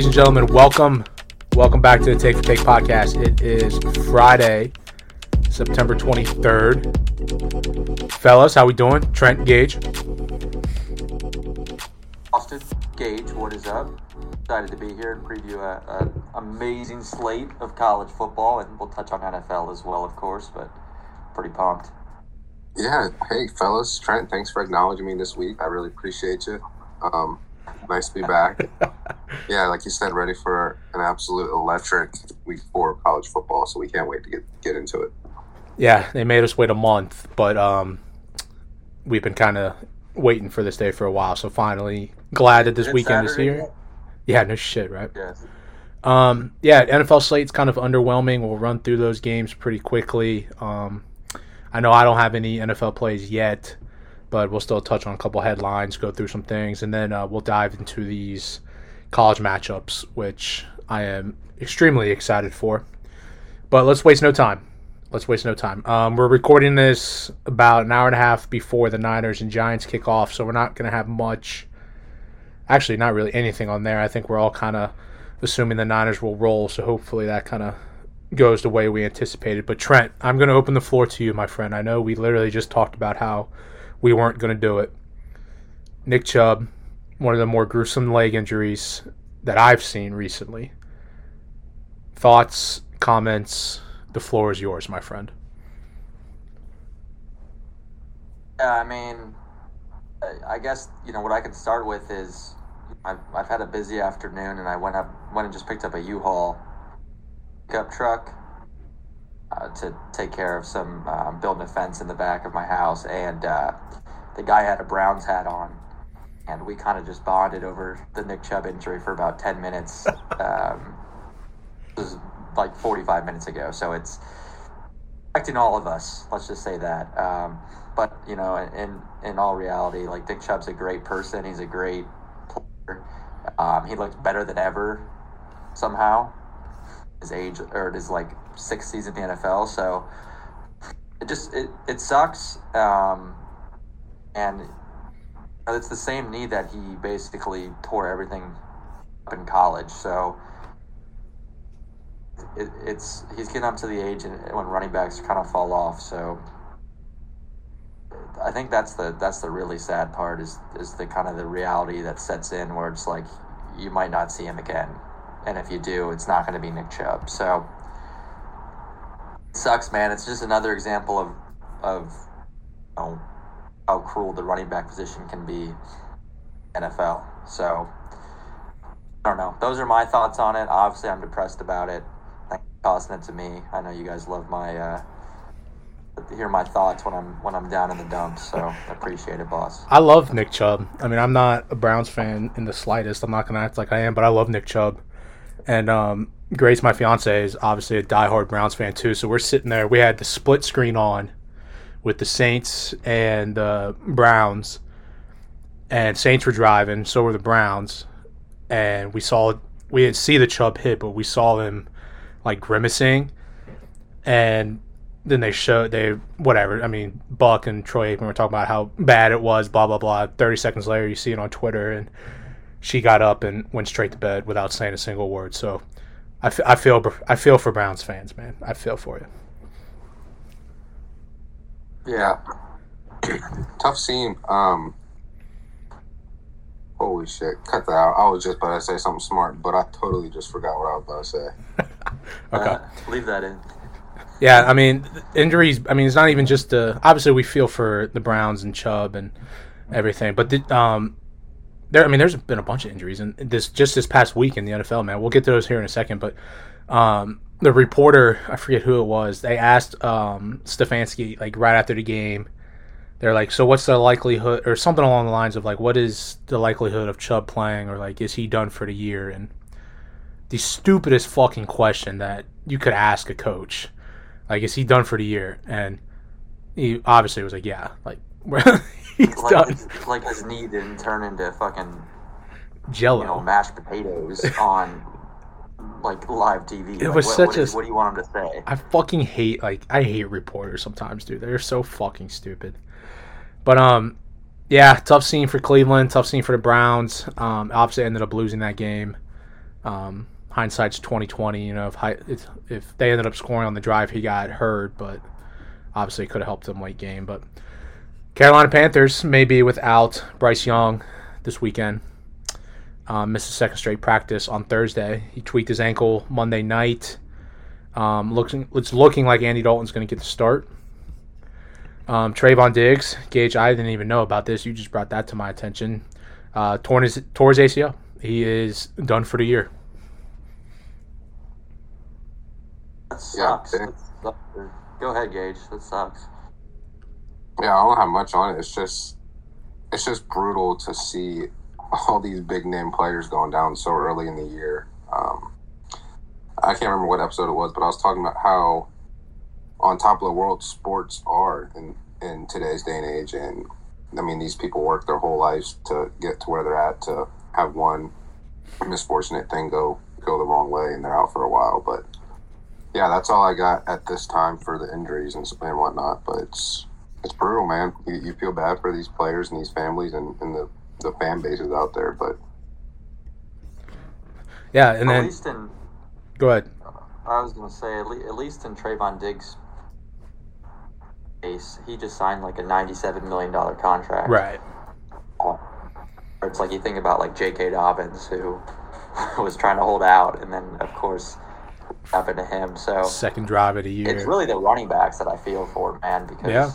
Ladies and gentlemen, welcome. Welcome back to the Take for Take podcast. It is Friday, September 23rd. Fellas, how we doing? Trent Gage. Austin Gage, what is up? Excited to be here and preview a, a amazing slate of college football, and we'll touch on NFL as well, of course. But pretty pumped. Yeah, hey fellas, Trent, thanks for acknowledging me this week. I really appreciate you. Um, nice to be back. yeah, like you said, ready for an absolute electric week four of college football. So we can't wait to get get into it. Yeah, they made us wait a month, but um, we've been kind of waiting for this day for a while. So finally, glad that this Is it weekend is here. yet? Yeah, no shit, right? Yes. Um, yeah, NFL slate's kind of underwhelming. We'll run through those games pretty quickly. Um, I know I don't have any NFL plays yet, but we'll still touch on a couple headlines, go through some things, and then uh, we'll dive into these college matchups, which I am extremely excited for. But let's waste no time. Let's waste no time. Um, we're recording this about an hour and a half before the Niners and Giants kick off, so we're not going to have much. Actually, not really anything on there. I think we're all kind of assuming the Niners will roll, so hopefully that kind of goes the way we anticipated. But Trent, I'm going to open the floor to you, my friend. I know we literally just talked about how we weren't going to do it. Nick Chubb, one of the more gruesome leg injuries that I've seen recently. Thoughts, comments, the floor is yours, my friend. Yeah, I mean, I- guess you know what I can start with is I've, I've had a busy afternoon, and I went up went and just picked up a U-Haul pickup truck uh, to take care of some um, building a fence in the back of my house, and uh, the guy had a Browns hat on, and we kind of just bonded over the Nick Chubb injury for about ten minutes. Um, it was like forty five minutes ago, so it's affecting all of us. Let's just say that. Um, but you know, in in all reality, like Nick Chubb's a great person. He's a great player. Um, he looks better than ever somehow. His age or his like sixth season in the NFL. So it just it it sucks. Um, and it's the same knee that he basically tore everything up in college. So it, it's he's getting up to the age and when running backs kind of fall off. So I think that's the that's the really sad part is is the kind of the reality that sets in where it's like you might not see him again, and if you do, it's not going to be Nick Chubb. So sucks, man. It's just another example of of you know, how cruel the running back position can be. NFL. So I don't know. Those are my thoughts on it. Obviously, I'm depressed about it. Thanks for tossing it to me. I know you guys love my uh, hear my thoughts when I'm when I'm down in the dumps. So appreciate it, boss. I love Nick Chubb. I mean, I'm not a Browns fan in the slightest. I'm not going to act like I am, but I love Nick Chubb. And um, Grace, my fiance, is obviously a diehard Browns fan too. So we're sitting there. We had the split screen on with the Saints and the Browns, and Saints were driving. So were the Browns, and we saw we didn't see the Chubb hit, but we saw him like grimacing, and then they showed they whatever. I mean, Buck and Troy Aikman were talking about how bad it was. Blah blah blah. Thirty seconds later, you see it on Twitter, and she got up and went straight to bed without saying a single word. So, I, f- I feel I feel for Browns fans, man. I feel for you. Yeah, tough scene. Um, holy shit, cut that out. I was just about to say something smart, but I totally just forgot what I was about to say. Okay. Uh, leave that in. Yeah, I mean injuries. I mean, it's not even just the. Obviously, we feel for the Browns and Chubb and everything, but the, um, there. I mean, there's been a bunch of injuries, and this just this past week in the NFL, man. We'll get to those here in a second, but um, the reporter, I forget who it was, they asked um Stefanski like right after the game. They're like, so what's the likelihood, or something along the lines of like, what is the likelihood of Chubb playing, or like, is he done for the year? And the stupidest fucking question that you could ask a coach. Like, is he done for the year? And he obviously was like, yeah, like he's Like, done. his- like his knee didn't turn into fucking Jello. you know mashed potatoes on like live TV. It Like, was what, such what a- what do you want him to say? I fucking hate like I hate reporters sometimes, dude. They're so fucking stupid. But um, yeah, tough scene for Cleveland. Tough scene for the Browns. Um, obviously ended up losing that game. Um, hindsight's twenty twenty. You know, if, hi- if if they ended up scoring on the drive, he got hurt, but obviously it could have helped them late game. But Carolina Panthers may be without Bryce Young this weekend. Um, missed a second straight practice on Thursday. He tweaked his ankle Monday night. Um, it's looking like Andy Dalton's going to get the start. Um, Trevon Diggs, Gage, I didn't even know about this. You just brought that to my attention. Uh, torn his, tore his ACL. He is done for the year. That sucks. they- That sucks. Go ahead, Gage. That sucks. Yeah, I don't have much on it. It's just it's just brutal to see all these big name players going down so early in the year. Um, I can't remember what episode it was, but I was talking about how on top of the world sports are in in today's day and age, and I mean these people work their whole lives to get to where they're at to have one misfortunate thing go go the wrong way and they're out for a while. But yeah, that's all I got at this time for the injuries and, and whatnot. But it's it's brutal, man. You, you feel bad for these players and these families and, and the, the fan bases out there. But Yeah, and at then least in, go ahead. I was gonna say, at, le- at least in Trevon Diggs' case, he just signed like a ninety-seven million dollar contract. Right. Or It's like you think about like J.K. Dobbins, who was trying to hold out, and then of course happened to him. So Second drive of the year. it's really the running backs that I feel for, man, because Yeah.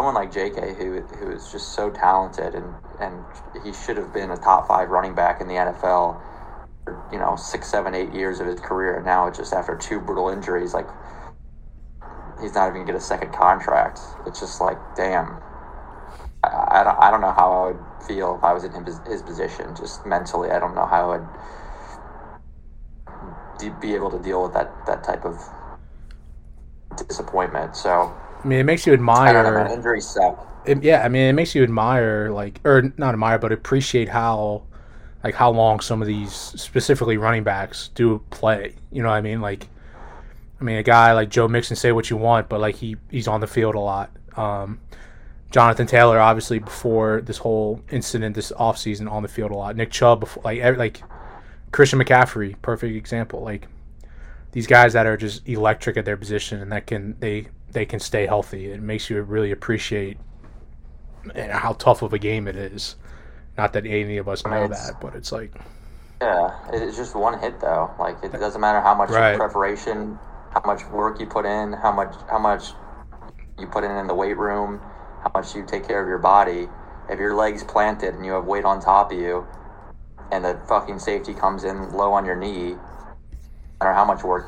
Someone like J.K. who who is just so talented and and he should have been a top five running back in the NFL. For, you know, six, seven, eight years of his career, and now just after two brutal injuries, like he's not even get a second contract. It's just like, damn. I, I, don't, I don't know how I would feel if I was in his, his position, just mentally. I don't know how I would de- be able to deal with that, that type of disappointment. So, I mean, it makes you I don't know, man. admire. Injuries suck. It, yeah, I mean, it makes you admire, like, or not admire, but appreciate how, like, how long some of these specifically running backs do play. You know what I mean? Like, I mean, a guy like Joe Mixon, say what you want, but like he he's on the field a lot. Um, Jonathan Taylor, obviously, before this whole incident this offseason, on the field a lot. Nick Chubb, before, like, every, like Christian McCaffrey, perfect example. Like these guys that are just electric at their position and that can they they can stay healthy. It makes you really appreciate how tough of a game it is. Not that any of us know it's- that, but it's like Yeah, it's just one hit though. Like it doesn't matter how much Right. preparation, how much work you put in, how much how much you put in in the weight room, how much you take care of your body. If your legs planted and you have weight on top of you, and the fucking safety comes in low on your knee, no matter how much work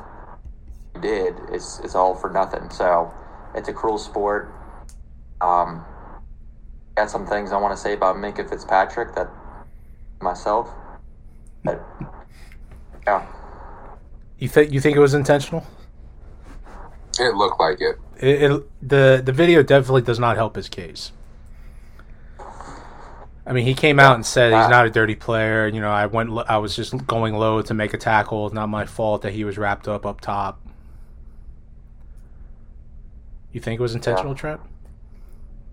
you did, it's it's all for nothing. So it's a cruel sport. Um, got some things I want to say about Minkah Fitzpatrick that myself. But yeah, you think you think it was intentional? it looked like it. It, it the the video definitely does not help his case. I mean, he came out and said he's Uh, not a dirty player. You know, I went, I was just going low to make a tackle. It's not my fault that he was wrapped up up top. You think it was intentional, Trent?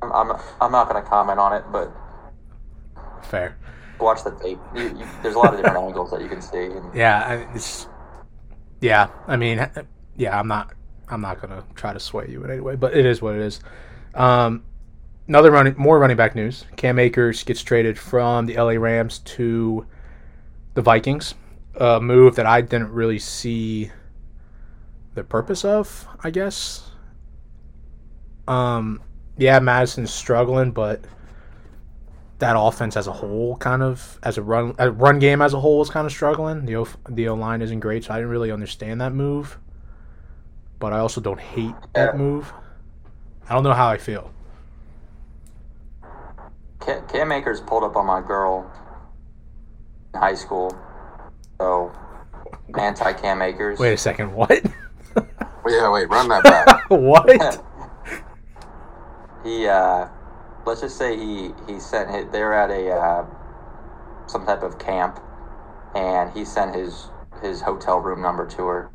I'm, I'm, I'm not going to comment on it, but Fair. watch the tape. You, you, there's a lot of different angles that you can see. And Yeah, I- it's yeah. I mean, yeah. I'm not. I'm not gonna try to sway you in any way, but it is what it is. Um, another running, more running back news. Cam Akers gets traded from the LA Rams to the Vikings. A move that I didn't really see the purpose of. I guess. Um, yeah, Mattison's struggling, but that offense as a whole, kind of as a run a run game as a whole, is kind of struggling. The o, the O line isn't great, so I didn't really understand that move. But I also don't hate that move. I don't know how I feel. Cam, Cam Akers pulled up on my girl in high school. So, anti Cam Akers. Wait a second, what? But yeah, wait, run that back. what? he uh let's just say he he sent his, they're at a uh, some type of camp and he sent his his hotel room number to her.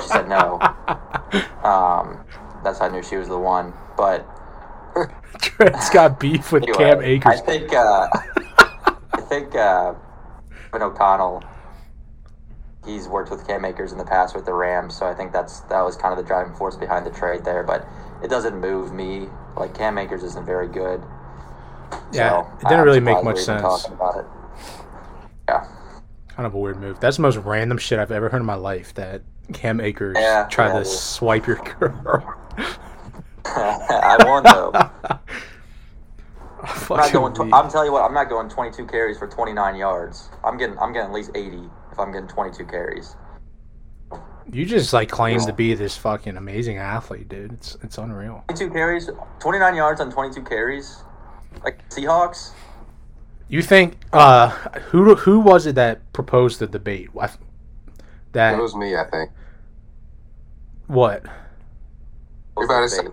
She said no. Um that's how i knew she was the one but Trent's got beef with anyway, Cam i think uh i think uh Kevin O'Connell, he's worked with Cam Akers in the past with the Rams, so I think that's that was kind of the driving force behind the trade there. But it doesn't move me. Like Cam Akers isn't very good. Yeah, So, it didn't I'm really make much sense. Yeah. Kind of a weird move. That's the most random shit I've ever heard in my life. That Cam Akers Yeah, tried yeah, to is. swipe your girl. I won though. I'm not going. Tw- I'm telling you what. I'm not going 22 carries for 29 yards. I'm getting. I'm getting at least 80 if I'm getting 22 carries. You just like claim to be this fucking amazing athlete, dude. It's it's unreal. 22 carries, 29 yards on 22 carries, like Seahawks. You think uh who who was it that proposed the debate? I- It That was me, I think. what? What about it?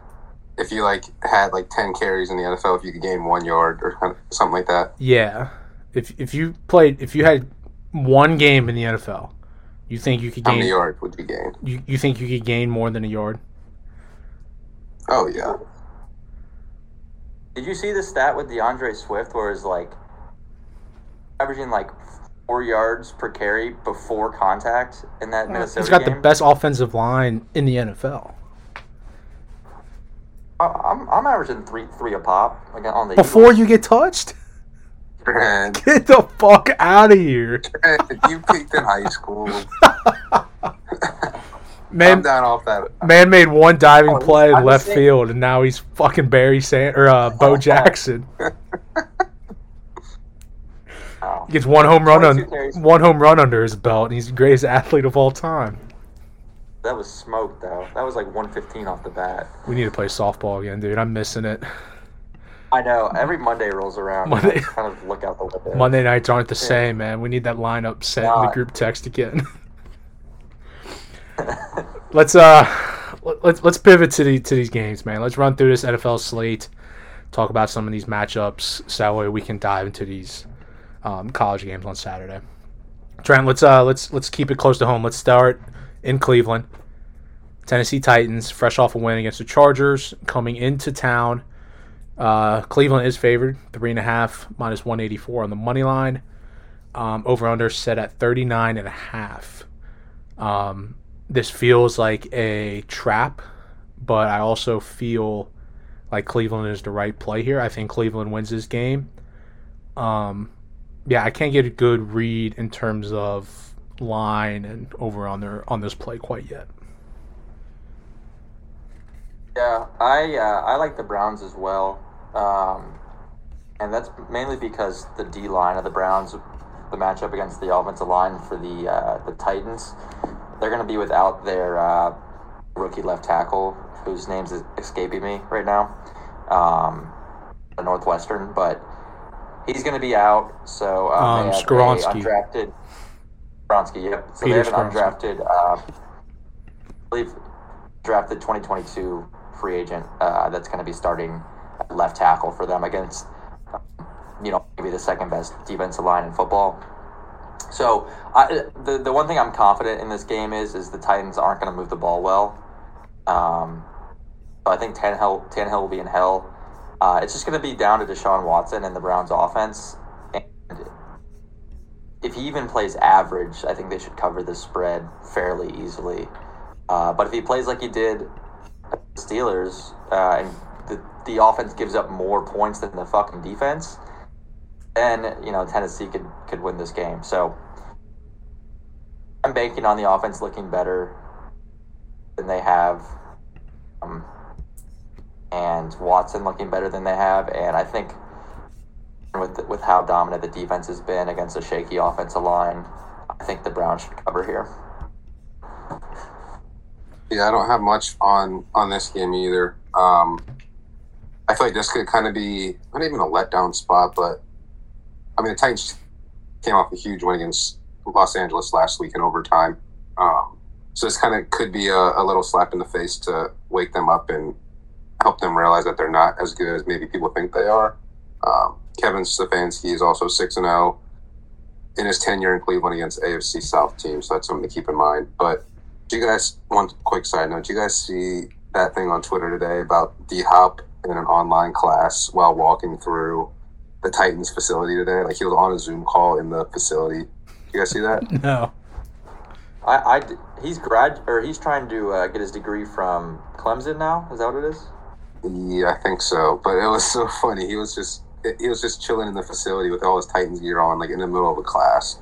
If you like had like ten carries in the NFL, if you could gain one yard or something like that. Yeah. If if you played if you had one game in the NFL, you think you could How many gain yards would you gain? you, you think you could gain more than a yard? Oh yeah. Did you see the stat with D'Andre Swift where it's like averaging like four yards per carry before contact in that uh, Minnesota He's got game? the best offensive line in the NFL. I- I'm, I'm averaging three three a pop like on the Before Eagles. you get touched? Get the fuck out of here. You peaked in high school. I'm Man down off that. man made one diving Oh, play in left saying- field and now he's fucking Barry Sand or uh, Bo Jackson. Wow. He gets one home run on one home run under his belt, and he's the greatest athlete of all time. That was smoked though. That was like 115 off the bat. We need to play softball again, dude. I'm missing it. I know. Every Monday rolls around. Monday- kind of look out the window. Monday nights aren't the same, man. We need that lineup sent in the group text again. let's uh, let- let's let's pivot to the to these games, man. Let's run through this NFL slate, talk about some of these matchups, so that way we can dive into these um, college games on Saturday. Trent, let's uh let's let's keep it close to home. Let's start in Cleveland. Tennessee Titans, fresh off a win against the Chargers, coming into town. Uh, Cleveland is favored, three and a half, minus 184 on the money line. Um, over under set at 39 and a half. Um, this feels like a trap, but I also feel like Cleveland is the right play here. I think Cleveland wins this game. Um, yeah, I can't get a good read in terms of line and over on their on this play quite yet. Yeah, I uh, I like the Browns as well, um, and that's mainly because the D line of the Browns, the matchup against the offensive line for the uh, the Titans, they're going to be without their uh, rookie left tackle, whose name's escaping me right now, um, the Northwestern, but he's going to be out. So uh, Um, they have undrafted. Skoronski, yep. So Peter they have an undrafted. Uh, I believe drafted 2022 free agent uh, that's going to be starting left tackle for them against, um, you know, maybe the second best defensive line in football. So I, the the one thing I'm confident in this game is is the Titans aren't going to move the ball well. Um, so I think Tannehill, Tannehill will be in hell. Uh, it's just going to be down to Deshaun Watson and the Browns' offense. And if he even plays average, I think they should cover the spread fairly easily. Uh, but if he plays like he did Steelers, uh, and the, the offense gives up more points than the fucking defense, then you know Tennessee could could win this game. So I'm banking on the offense looking better than they have, um, and Watson looking better than they have, and I think with with how dominant the defense has been against a shaky offensive line, I think the Browns should cover here. Yeah, I don't have much on on this game either. Um, I feel like this could kind of be not even a letdown spot, but I mean the Titans came off a huge win against Los Angeles last week in overtime, um, so this kind of could be a, a little slap in the face to wake them up and help them realize that they're not as good as maybe people think they are. Um, Kevin Stefanski is also six and zero in his tenure in Cleveland against AFC South teams, so that's something to keep in mind. But do you guys one quick side note? Do you guys see that thing on Twitter today about D Hop in an online class while walking through the Titans facility today? Like he was on a Zoom call in the facility You guys see that? No. I he's grad or he's trying to uh, get his degree from Clemson now. Is that what it is? Yeah, I think so. But it was so funny. He was just he was just chilling in the facility with all his Titans gear on, like in the middle of a class.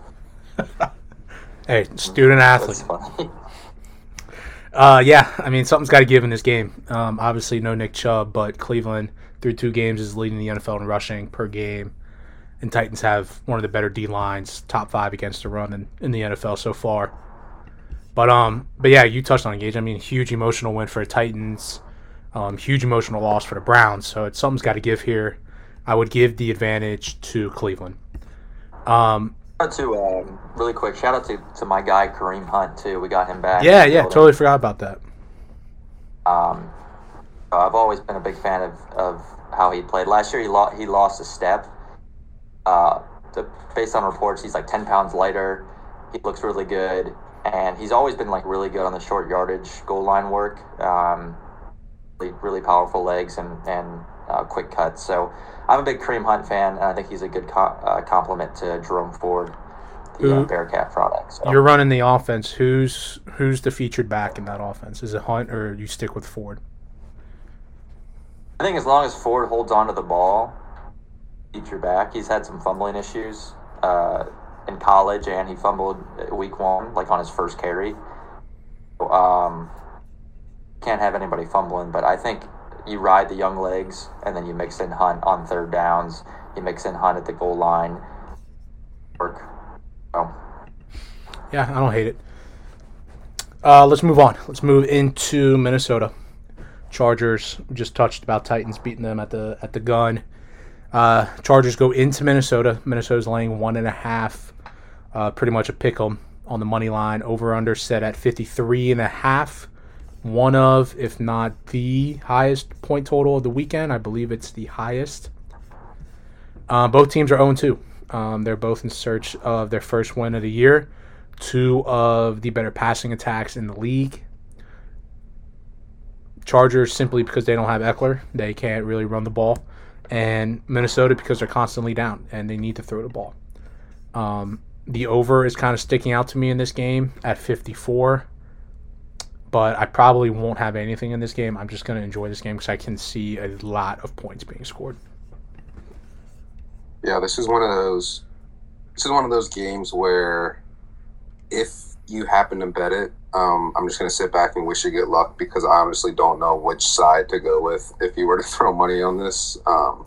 Hey, student That's athlete. Uh, yeah, I mean something's got to give in this game. Um, obviously no Nick Chubb, but Cleveland through two games is leading the NFL in rushing per game, and Titans have one of the better D lines, top five against the run in, in the NFL so far. But um, but yeah, you touched on Gage. I mean, huge emotional win for the Titans, um, huge emotional loss for the Browns. So it's something's got to give here. I would give the advantage to Cleveland. Um, out to um, really quick. Shout out to, to my guy Kareem Hunt too. We got him back. yeah, yeah, totally forgot about that. Um, I've always been a big fan of, of how he played. Last year, he lost he lost a step. Uh, to, based on reports, he's like ten pounds lighter. He looks really good, and he's always been like really good on the short yardage goal line work. Um, really, really powerful legs and and uh, quick cuts. So I'm a big Kareem Hunt fan, and I think he's a good co- uh, complement to Jerome Ford, the uh, Who- Bearcat product. So. You're running the offense. Who's who's the featured back in that offense? Is it Hunt or you stick with Ford? I think as long as Ford holds on to the ball, feature back. He's had some fumbling issues uh, in college, and he fumbled week one, like on his first carry. Um, can't have anybody fumbling, but I think you ride the young legs, and then you mix in Hunt on third downs. You mix in Hunt at the goal line. Work. So, Yeah, I don't hate it. Uh, let's move on. Let's move into Minnesota. Chargers just touched about Titans beating them at the at the gun. Uh, Chargers go into Minnesota. Minnesota's laying one and a half. Uh, pretty much a pick 'em on the money line. Over under set at 53 and a half. One of, if not the highest point total of the weekend. I believe it's the highest. Uh, both teams are 0 2. Um, they're both in search of their first win of the year. Two of the better passing attacks in the league. Chargers simply because they don't have Ekeler, they can't really run the ball, and Minnesota because they're constantly down and they need to throw the ball. Um, the over is kind of sticking out to me in this game at 54, but I probably won't have anything in this game. I'm just going to enjoy this game because I can see a lot of points being scored. Yeah, this is one of those. This is one of those games where, if you happen to bet it, um, I'm just going to sit back and wish you good luck because I honestly don't know which side to go with. If you were to throw money on this, um,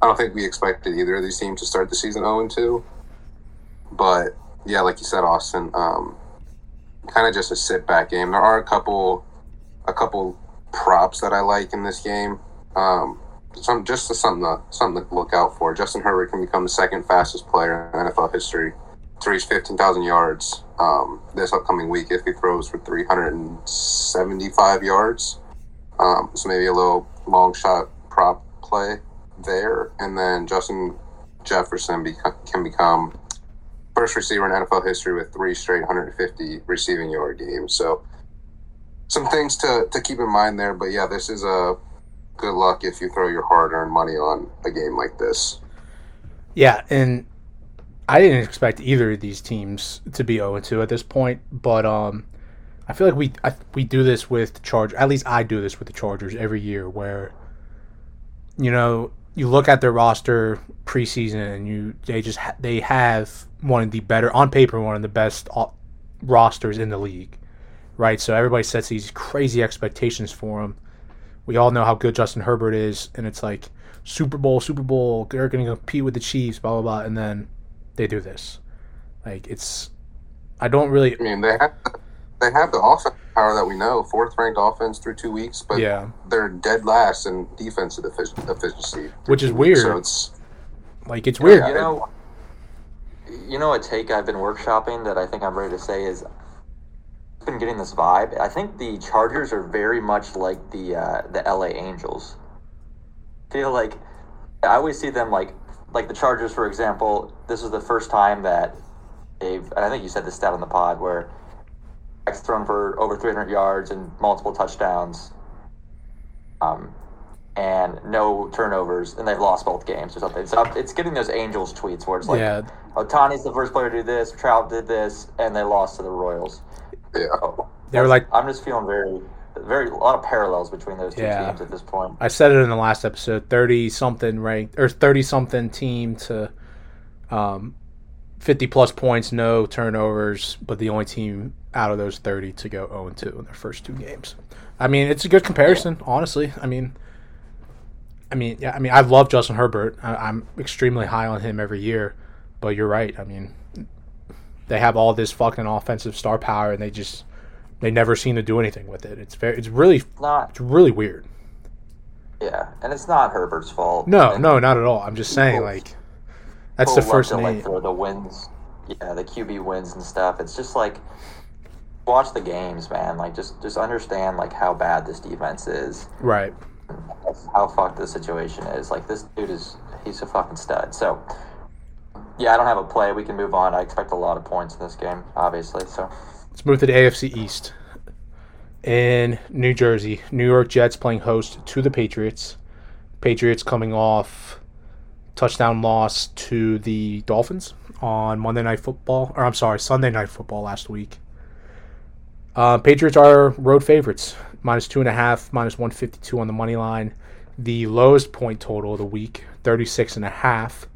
I don't think we expected either of these teams to start the season 0 2. But yeah, like you said, Austin, um, kind of just a sit back game. There are a couple, a couple props that I like in this game. Um, some just something to something to look out for. Justin Herbert can become the second fastest player in NFL history to reach 15,000 yards um, this upcoming week if he throws for 375 yards. Um, so maybe a little long shot prop play there, and then Justin Jefferson beco- can become first receiver in NFL history with three straight 150 receiving yard games. So some things to, to keep in mind there. But yeah, this is a good luck if you throw your hard earned money on a game like this. Yeah, and I didn't expect either of these teams to be 0 2 at this point, but um, I feel like we I, we do this with the Chargers. At least I do this with the Chargers every year, where you know you look at their roster preseason and you they just ha- they have one of the better on paper one of the best o- rosters in the league, right? So everybody sets these crazy expectations for them. We all know how good Justin Herbert is, and it's like Super Bowl, Super Bowl, they're going to compete with the Chiefs, blah blah blah, and then they do this. Like it's, I don't really, I mean, they have they have the offense power that we know, fourth ranked offense through two weeks, but yeah, they're dead last in defensive effic- efficiency, Which is two weeks. weird. So it's like it's weird. You know, you know, a take I've been workshopping that I think I'm ready to say is I've been getting this vibe. I think the Chargers are very much like the uh, the LA Angels. Feel like I always see them like like the Chargers, for example. This is the first time that they've, and I think you said this stat on the pod where X thrown for over 300 yards and multiple touchdowns. Um, and no turnovers, and they've lost both games or something. So it's getting those Angels tweets where it's like, yeah, Ohtani's the first player to do this, Trout did this, and they lost to the Royals. Yeah. Oh, They were like- I'm just feeling very, very a lot of parallels between those two Yeah. teams at this point. I said it in the last episode. Thirty something ranked or thirty something team to um, fifty plus points, no turnovers, but the only team out of those thirty to go zero and two in their first two games. I mean, it's a good comparison, honestly. I mean, I mean, yeah, I mean, I love Justin Herbert. I, I'm extremely high on him every year, but you're right. I mean, they have all this fucking offensive star power, and they just they never seem to do anything with it. It's very, it's really, It's not, it's really weird. yeah, and it's not Herbert's fault. No, And no, not at all. I'm just saying, like, that's the first to, like name. the wins, yeah, the QB wins and stuff. It's just like watch the games, man. Like just just understand like how bad this defense is, Right. how fucked the situation is. Like this dude is he's a fucking stud. So yeah, I don't have a play. We can move on. I expect a lot of points in this game, obviously. So Let's move to the AFC East. In New Jersey, New York Jets playing host to the Patriots. Patriots coming off touchdown loss to the Dolphins on Monday Night Football, or I'm sorry, Sunday Night Football last week. Uh, Patriots are road favorites, minus two and a half, minus 152 on the money line. The lowest point total of the week, 36 and a half,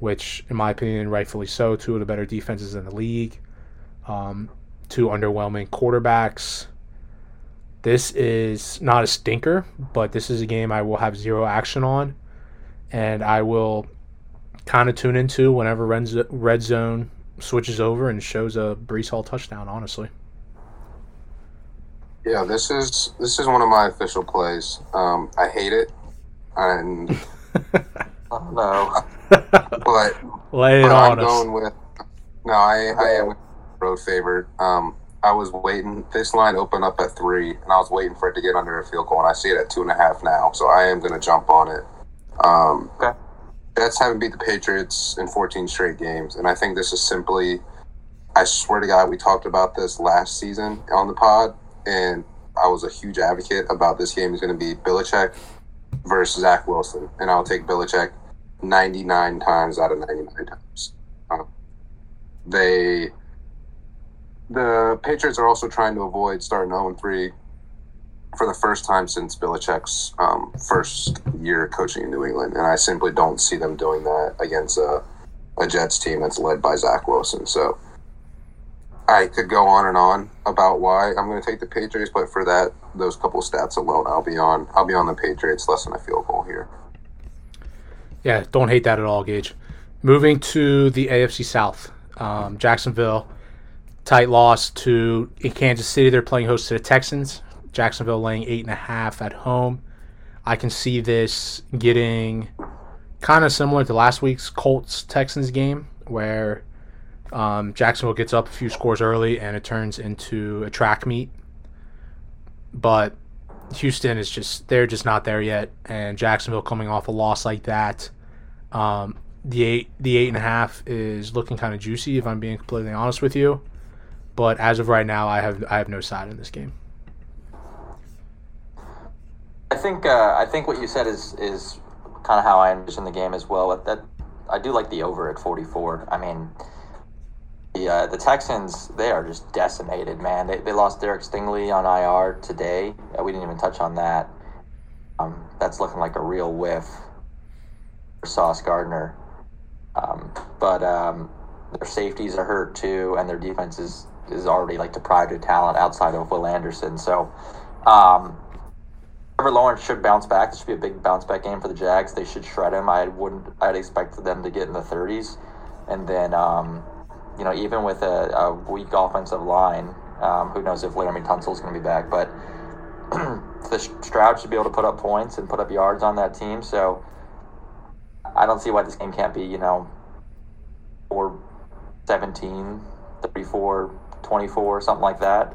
which, in my opinion, rightfully so. Two of the better defenses in the league. Um, two underwhelming quarterbacks. This is not a stinker, but this is a game I will have zero action on, and I will kind of tune into whenever red zone switches over and shows a Breece Hall touchdown. Honestly, Yeah, this is this is one of my official plays. Um, I hate it, and oh, no, but lay it but on I'm us. going with no. I I am road favorite. Um, I was waiting. This line opened up at three, and I was waiting for it to get under a field goal, and I see it at two and a half now. So I am going to jump on it. Um, Okay. Jets haven't beat the Patriots in 14 straight games, and I think this is simply. I swear to God, we talked about this last season on the pod, and I was a huge advocate about this game is going to be Belichick versus Zach Wilson, and I'll take Belichick 99 times out of 99 times. Um, they the Patriots are also trying to avoid starting 0 3 for the first time since Belichick's um, first year coaching in New England, and I simply don't see them doing that against a, a Jets team that's led by Zach Wilson. So I could go on and on about why I'm going to take the Patriots, but for that those couple stats alone, I'll be on I'll be on the Patriots less than a field goal here. Yeah, don't hate that at all, Gage. Moving to the AFC South, um, Jacksonville, tight loss to in Kansas City. They're playing host to the Texans. Jacksonville laying eight and a half at home. I can see this getting kind of similar to last week's Colts Texans game, where um, Jacksonville gets up a few scores early and it turns into a track meet. But Houston is just they're just not there yet, and Jacksonville coming off a loss like that, um, the eight the eight and a half is looking kind of juicy if I'm being completely honest with you. But as of right now, I have I have no side in this game. I think uh, I think what you said is is kind of how I envision the game as well. That, I do like the over at 44. I mean, the uh, the Texans they are just decimated, man. They, they lost Derek Stingley on IR today. Uh, we didn't even touch on that. Um, that's looking like a real whiff for Sauce Gardner. Um, but um, their safeties are hurt too, and their defense is, is already like deprived of talent outside of Will Anderson. So. Um, Trevor Lawrence should bounce back. This should be a big bounce back game for the Jags. They should shred him. I wouldn't. I'd expect them to get in the 30s, and then um, you know even with a, a weak offensive line, um, who knows if Laremy is going to be back? But the Stroud should be able to put up points and put up yards on that team. So I don't see why this game can't be you know 4 17, 34, 24, something like that.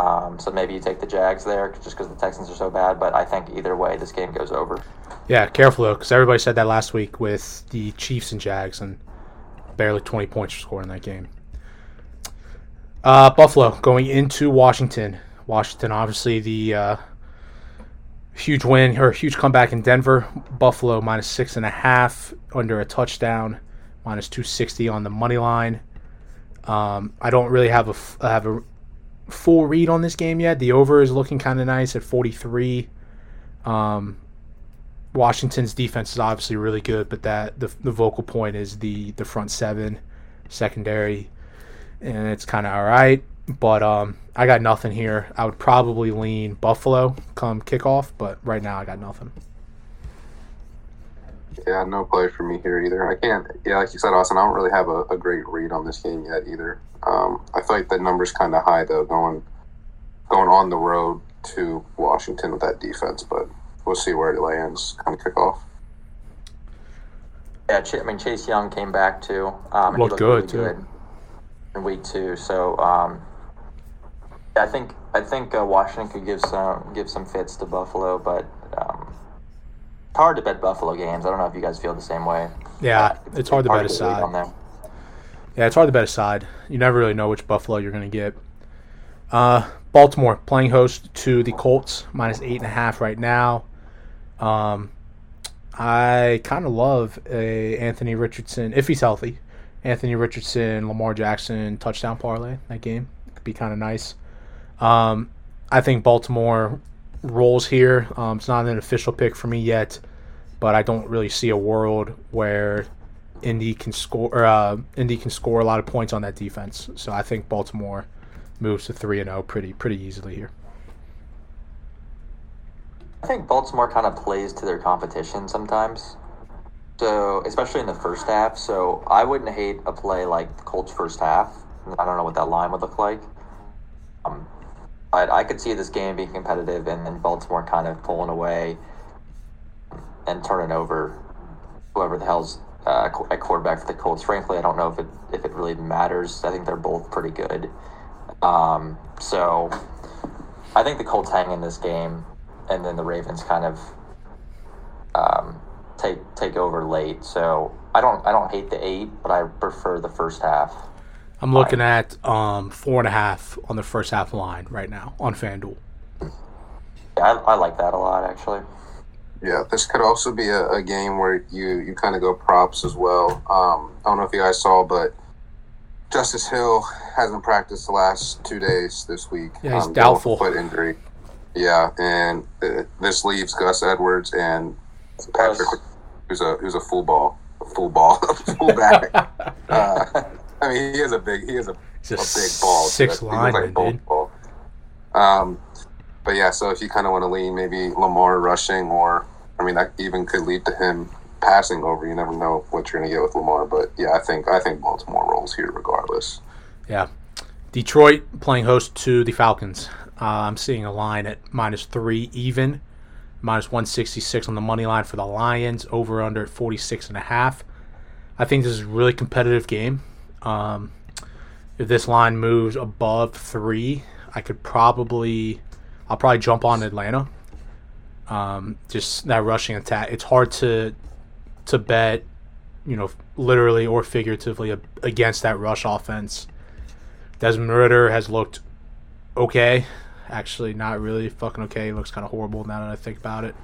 Um, so maybe you take the Jags there just because the Texans are so bad. But I think either way, this game goes over. Yeah, careful though, because everybody said that last week with the Chiefs and Jags, and barely 20 points were scored in that game. Uh, Buffalo going into Washington. Washington, obviously the uh, huge win or huge comeback in Denver. Buffalo minus six and a half under a touchdown, minus two sixty on the money line. Um, I don't really have a have a full read on this game yet. The over is looking kind of nice at forty three. Um, Washington's defense is obviously really good, but that the, the vocal point is the the front seven, secondary, and it's kind of all right. But um, I got nothing here. I would probably lean Buffalo come kickoff, but right now I got nothing. Yeah, no play for me here either. I can't. Yeah, like you said, Austin, I don't really have a, a great read on this game yet either. Um, I feel like the number's kind of high though, going going on the road to Washington with that defense, but we'll see where it lands come kickoff. Yeah, I mean Chase Young came back too. Um, looked, looked, good really too. Good in week two. So um, I think I think uh, Washington could give some give some fits to Buffalo, but um, it's hard to bet Buffalo games. I don't know if you guys feel the same way. Yeah, it's, it's hard, to bet a side. Yeah, it's hard to bet a side. You never really know which Buffalo you're going to get. Uh, Baltimore playing host to the Colts, minus eight and a half right now. Um, I kind of love a Anthony Richardson if he's healthy. Anthony Richardson, Lamar Jackson touchdown parlay that game could be kind of nice. Um, I think Baltimore rolls here. Um, it's not an official pick for me yet, but I don't really see a world where Indy can score. Or, uh, Indy can score a lot of points on that defense. So I think Baltimore moves to three and zero oh pretty pretty easily here. I think Baltimore kind of plays to their competition sometimes. So, especially in the first half. So, I wouldn't hate a play like the Colts' first half. I don't know what that line would look like. Um, I, I could see this game being competitive and then Baltimore kind of pulling away and turning over whoever the hell's uh, at quarterback for the Colts. Frankly, I don't know if it if it really matters. I think they're both pretty good. Um, so, I think the Colts hang in this game and then the Ravens kind of um, take take over late. So I don't I don't hate the eight, but I prefer the first half. I'm looking at um, four and a half on the first half line right now on FanDuel. Yeah, I, I like that a lot actually. Yeah, this could also be a, a game where you you kind of go props as well. Um, I don't know if you guys saw, but Justice Hill hasn't practiced the last two days this week. Yeah, he's um, doubtful. Foot injury. Yeah, and uh, this leaves Gus Edwards and Patrick, who's a who's a full ball, a full ball, full back. uh, I mean, he is a big, he is a, a big ball. Six lineman, like dude. Ball. Um, but yeah, so if you kind of want to lean maybe Lamar rushing, or I mean, that even could lead to him passing over. You never know what you're going to get with Lamar, but yeah, I think I think Baltimore rolls here regardless. Yeah, Detroit playing host to the Falcons. Uh, I'm seeing a line at minus three even, minus 166 on the money line for the Lions, over under at 46 and a half. I think this is a really competitive game. Um, if this line moves above three, I could probably, I'll probably jump on Atlanta. Um, just that rushing attack. It's hard to to bet, you know, literally or figuratively against that rush offense. Desmond Ridder has looked okay actually not really fucking okay. He looks kind of horrible now that I think about it.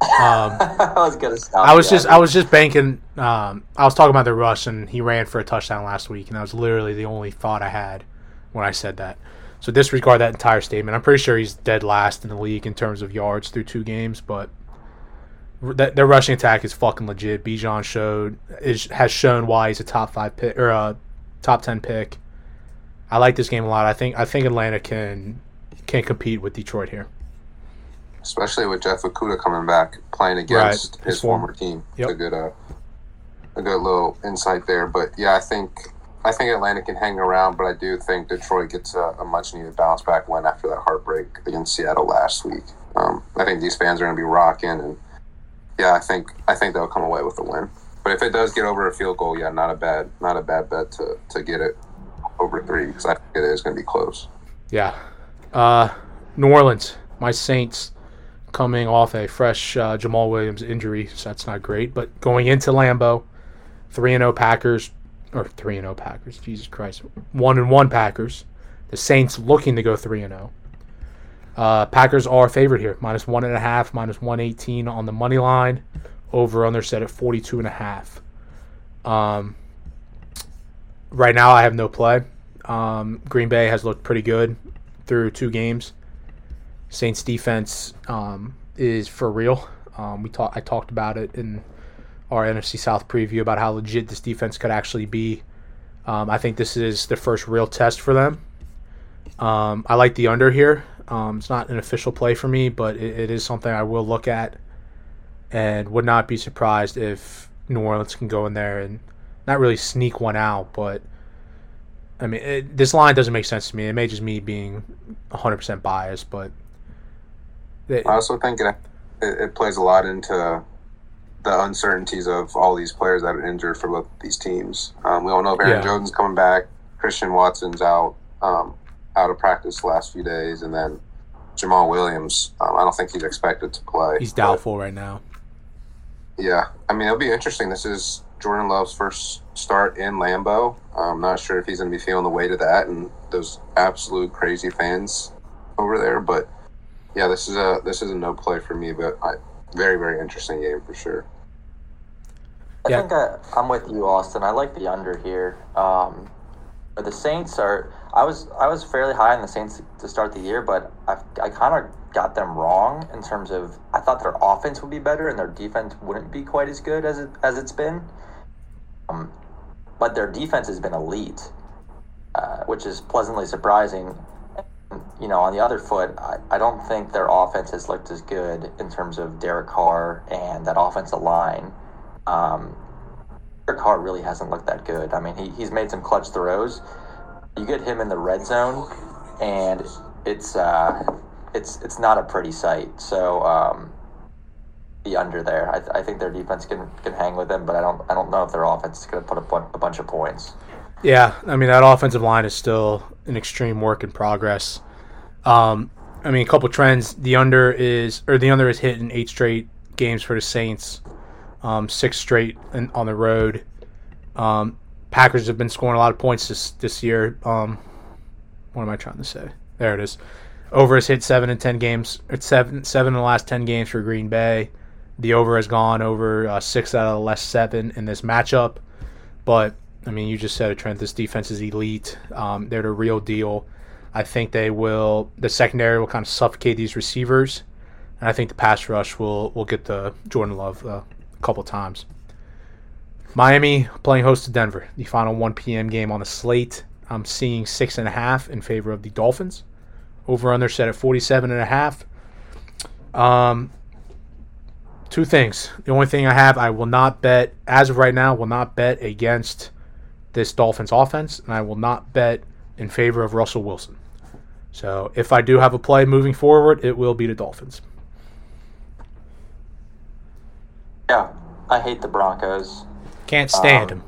Um, I was gonna stop. I was just I was just banking. Um, I was talking about the rush, and he ran for a touchdown last week, and that was literally the only thought I had when I said that. So disregard that entire statement. I'm pretty sure he's dead last in the league in terms of yards through two games, but that their rushing attack is fucking legit. Bijan showed is has shown why he's a top five pick or a top ten pick. I like this game a lot. I think I think Atlanta can can't compete with Detroit here. Especially with Jeff Okudah coming back playing against right. his, his former team. Yep. A good uh, a good little insight there. But yeah, I think I think Atlanta can hang around, but I do think Detroit gets a, a much needed bounce back win after that heartbreak against Seattle last week. Um, I think these fans are going to be rocking, and yeah, I think I think they'll come away with a win. But if it does get over a field goal, yeah, not a bad not a bad bet to to get it over three because I think it is going to be close. Yeah, uh, New Orleans, my Saints, coming off a fresh uh, Jamaal Williams injury, so that's not great. But going into Lambeau, three and zero oh Packers, or three and zero oh Packers. Jesus Christ, one and one Packers. The Saints looking to go three and zero. Uh, Packers are favored here, minus one and a half, minus one eighteen on the money line. Over under set at forty two and a half. Um, right now, I have no play. Um, Green Bay has looked pretty good through two games. Saints defense um, is for real. Um, we talked. I talked about it in our NFC South preview about how legit this defense could actually be. Um, I think this is the first real test for them. Um, I like the under here. Um, it's not an official play for me, but it, it is something I will look at, and would not be surprised if New Orleans can go in there and not really sneak one out, but I mean, it, this line doesn't make sense to me. It may just me being 100% biased, but it, I also think it, it plays a lot into the uncertainties of all these players that are injured for both these teams. Um, we don't know if Aaron yeah. Jones coming back, Christian Watson's out. Um, out of practice the last few days, and then Jamaal Williams. Um, I don't think he's expected to play. He's doubtful but, right now. Yeah, I mean it'll be interesting. This is Jordan Love's first start in Lambeau. I'm not sure if he's going to be feeling the weight of that and those absolute crazy fans over there. But yeah, this is a this is a no play for me. But I, very very interesting game for sure. I yeah. think I, I'm with you, Austin. I like the under here. Um, the Saints are I was I was fairly high on the Saints to start the year, but I, I kind of got them wrong in terms of I thought their offense would be better and their defense wouldn't be quite as good as it as it's been. Um, but their defense has been elite, uh, which is pleasantly surprising. You know, on the other foot, I, I don't think their offense has looked as good in terms of Derek Carr and that offensive line. Um, Derek Carr really hasn't looked that good. I mean, he, he's made some clutch throws you get him in the red zone, and it's uh, it's it's not a pretty sight. So um, be under there. I, th- I think their defense can can hang with them, but I don't I don't know if their offense is going to put up a bunch of points. Yeah, I mean that offensive line is still an extreme work in progress. Um, I mean, a couple trends. The under is or the under is hit in eight straight games for the Saints, um, six straight in, on the road. Um, Packers have been scoring a lot of points this this year. Um, what am I trying to say? There it is. Over has hit seven in ten games. It's seven seven in the last ten games for Green Bay. The over has gone over uh, six out of the last seven in this matchup. But I mean, you just said it, Trent. This defense is elite. Um, they're the real deal. I think they will. The secondary will kind of suffocate these receivers, and I think the pass rush will will get the Jordan Love uh, a couple times. Miami playing host to Denver, the final 1 p.m. game on the slate. I'm seeing six and a half in favor of the Dolphins. Over under set at 47 and a half. Um, two things. The only thing I have, I will not bet as of right now. Will not bet against this Dolphins offense, and I will not bet in favor of Russell Wilson. So if I do have a play moving forward, it will be the Dolphins. Yeah, I hate the Broncos. Can't stand um, him.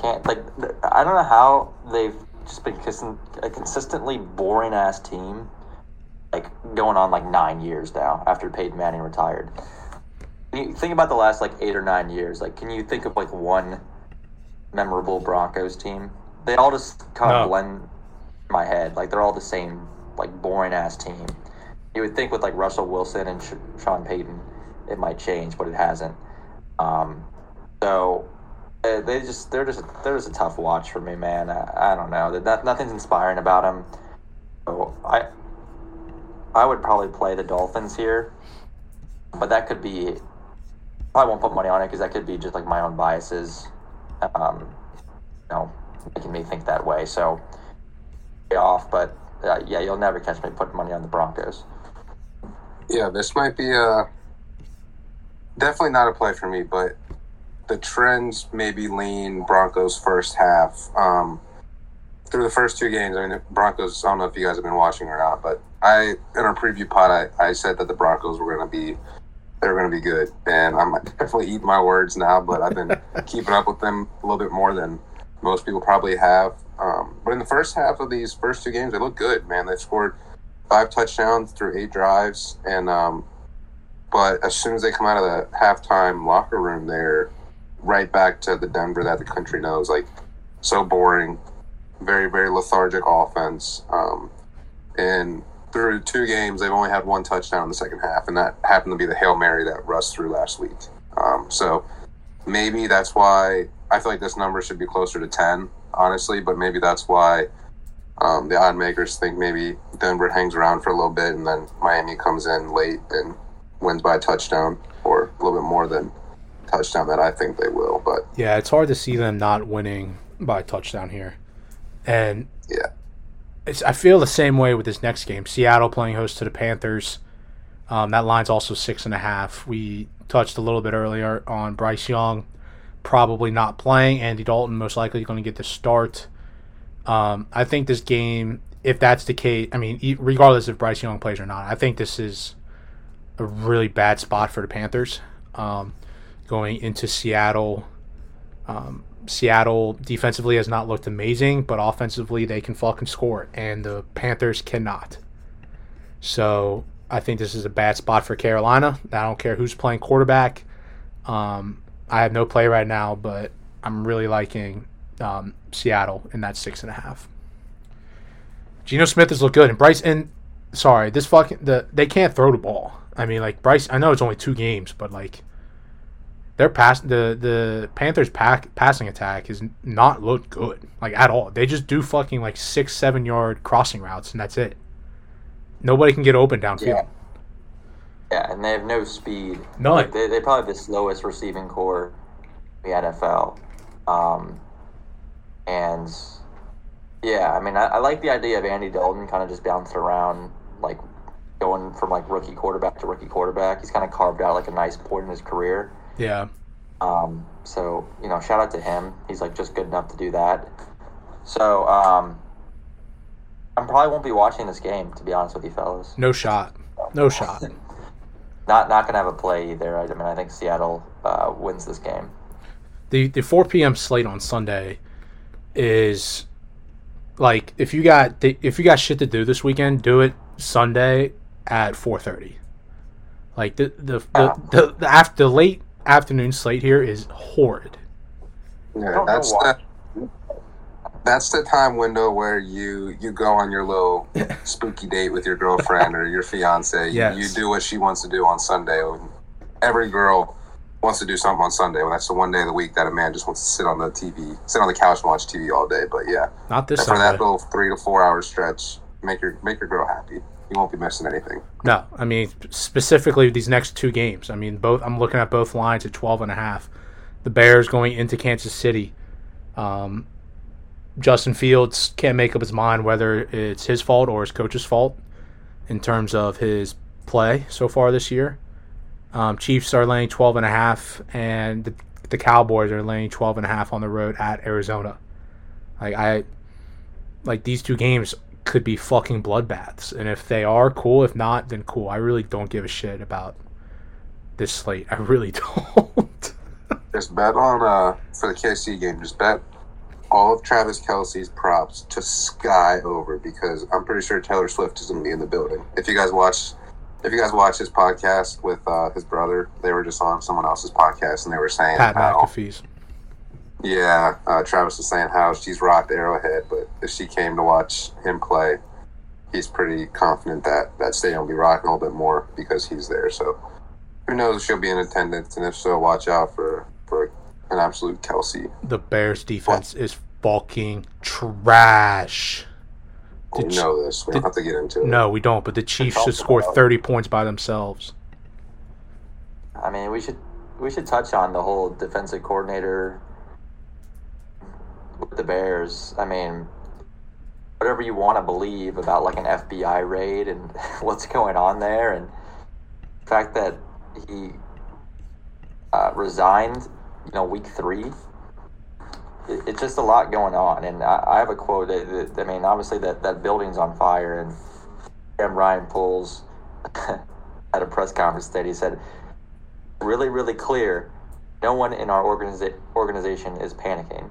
Can't like I don't know how they've just been kissing a consistently boring ass team, like going on like nine years now after Peyton Manning retired. You think about the last like eight or nine years. Like, can you think of like one memorable Broncos team? They all just kind of no. blend in my head. Like they're all the same, like boring ass team. You would think with like Russell Wilson and Sean Payton, it might change, but it hasn't. Um, so uh, they just they're just they're just a tough watch for me, man. I, I don't know. That nothing's inspiring about them. So I I would probably play the Dolphins here, but that could be. I won't put money on it because that could be just like my own biases, um, you know, making me think that way. So off, but uh, yeah, you'll never catch me putting money on the Broncos. Yeah, this might be a uh, definitely not a play for me, but the trends maybe lean Broncos first half. Um, through the first two games, I mean, Broncos. I don't know if you guys have been watching or not, but I in our preview pod, I, I said that the Broncos were going to be they were going to be good, and I'm definitely eating my words now. But I've been keeping up with them a little bit more than most people probably have. Um, but in the first half of these first two games, they look good, man. They scored five touchdowns through eight drives, and um, but as soon as they come out of the halftime locker room, there right back to the Denver that the country knows. Like, so boring, very, very lethargic offense. Um, and through two games, they've only had one touchdown in the second half, and that happened to be the hail mary that Russ threw last week. Um, so maybe that's why I feel like this number should be closer to ten, honestly. But maybe that's why um, the odd makers think maybe Denver hangs around for a little bit, and then Miami comes in late and wins by a touchdown or a little bit more than touchdown that I think they will. But Yeah, it's hard to see them not winning by a touchdown here. And yeah, it's I feel the same way with this next game. Seattle playing host to the Panthers. Um, that line's also six and a half. We touched a little bit earlier on Bryce Young probably not playing. Andy Dalton most likely going to get the start. Um, I think this game, if that's the case, I mean, regardless if Bryce Young plays or not, I think this is a really bad spot for the Panthers. Um, going into Seattle, um, Seattle defensively has not looked amazing, but offensively they can fucking score, and the Panthers cannot. So I think this is a bad spot for Carolina. I don't care who's playing quarterback. Um, I have no play right now, but I'm really liking um, Seattle in that six and a half. Geno Smith has looked good, and Bryce. And sorry, this fucking the they can't throw the ball. I mean, like Bryce. I know it's only two games, but like their pass the the Panthers pack passing attack has not looked good like at all. They just do fucking like six seven yard crossing routes, and that's it. Nobody can get open downfield. Yeah. Yeah, and they have no speed. None. Like, they, they probably have the slowest receiving core in the NFL. Um, and yeah, I mean, I, I like the idea of Andy Dalton kind of just bouncing around, like going from like rookie quarterback to rookie quarterback. He's kind of carved out like a nice point in his career. Yeah. Um, so you know, shout out to him. He's like just good enough to do that. So um, I probably won't be watching this game to be honest with you, fellas. No shot. No shot. Not not gonna have a play either. I mean, I think Seattle uh, wins this game. the the 4 p.m. slate on Sunday is like if you got the, if you got shit to do this weekend, do it Sunday at 4:30. Like the the the, the, the, after, the late afternoon slate here is horrid. yeah, that's the that's the time window where you you go on your little spooky date with your girlfriend or your fiance. You, Yes. you do what she wants to do on Sunday. Every girl wants to do something on Sunday. Well, that's the one day of the week that a man just wants to sit on the TV, sit on the couch and watch TV all day. But yeah, Not this for that little three to four hour stretch, make your make your girl happy. You won't be missing anything. No, I mean specifically these next two games. I mean both. I'm looking at both lines at 12 and a half. The Bears going into Kansas City. Um, Justin Fields can't make up his mind whether it's his fault or his coach's fault in terms of his play so far this year. Um, Chiefs are laying 12 and a half, and the, the Cowboys are laying 12 and a half on the road at Arizona. Like I, like these two games could be fucking bloodbaths, and if they are, cool. If not, then cool. I really don't give a shit about this slate. I really don't. Just bet on uh for the KC game. Just bet all of Travis Kelce's props to sky over because I'm pretty sure Taylor Swift is going to be in the building. If you guys watch, if you guys watch his podcast with uh, his brother, they were just on someone else's podcast and they were saying Pat how McAfee's. Yeah, uh, Travis was saying how she's rocked Arrowhead, but if she came to watch him play, he's pretty confident that that stadium will be rocking a little bit more because he's there. So who knows if she'll be in attendance, and if so, watch out for for an absolute Kelce. The Bears defense is fucking trash. We The Ch- know this. We don't have to get into it. No, we don't. But the Chiefs should score about- 30 points by themselves. I mean, we should we should touch on the whole defensive coordinator with the Bears. I mean, whatever you want to believe about like an FBI raid and what's going on there, and the fact that he uh, resigned, you know, week three. It, it's just a lot going on, and I, I have a quote. That, that, I mean, obviously that that building's on fire, and Sam Ryan Poles at a press conference that he said really, really clear. No one in our organiza- organization is panicking.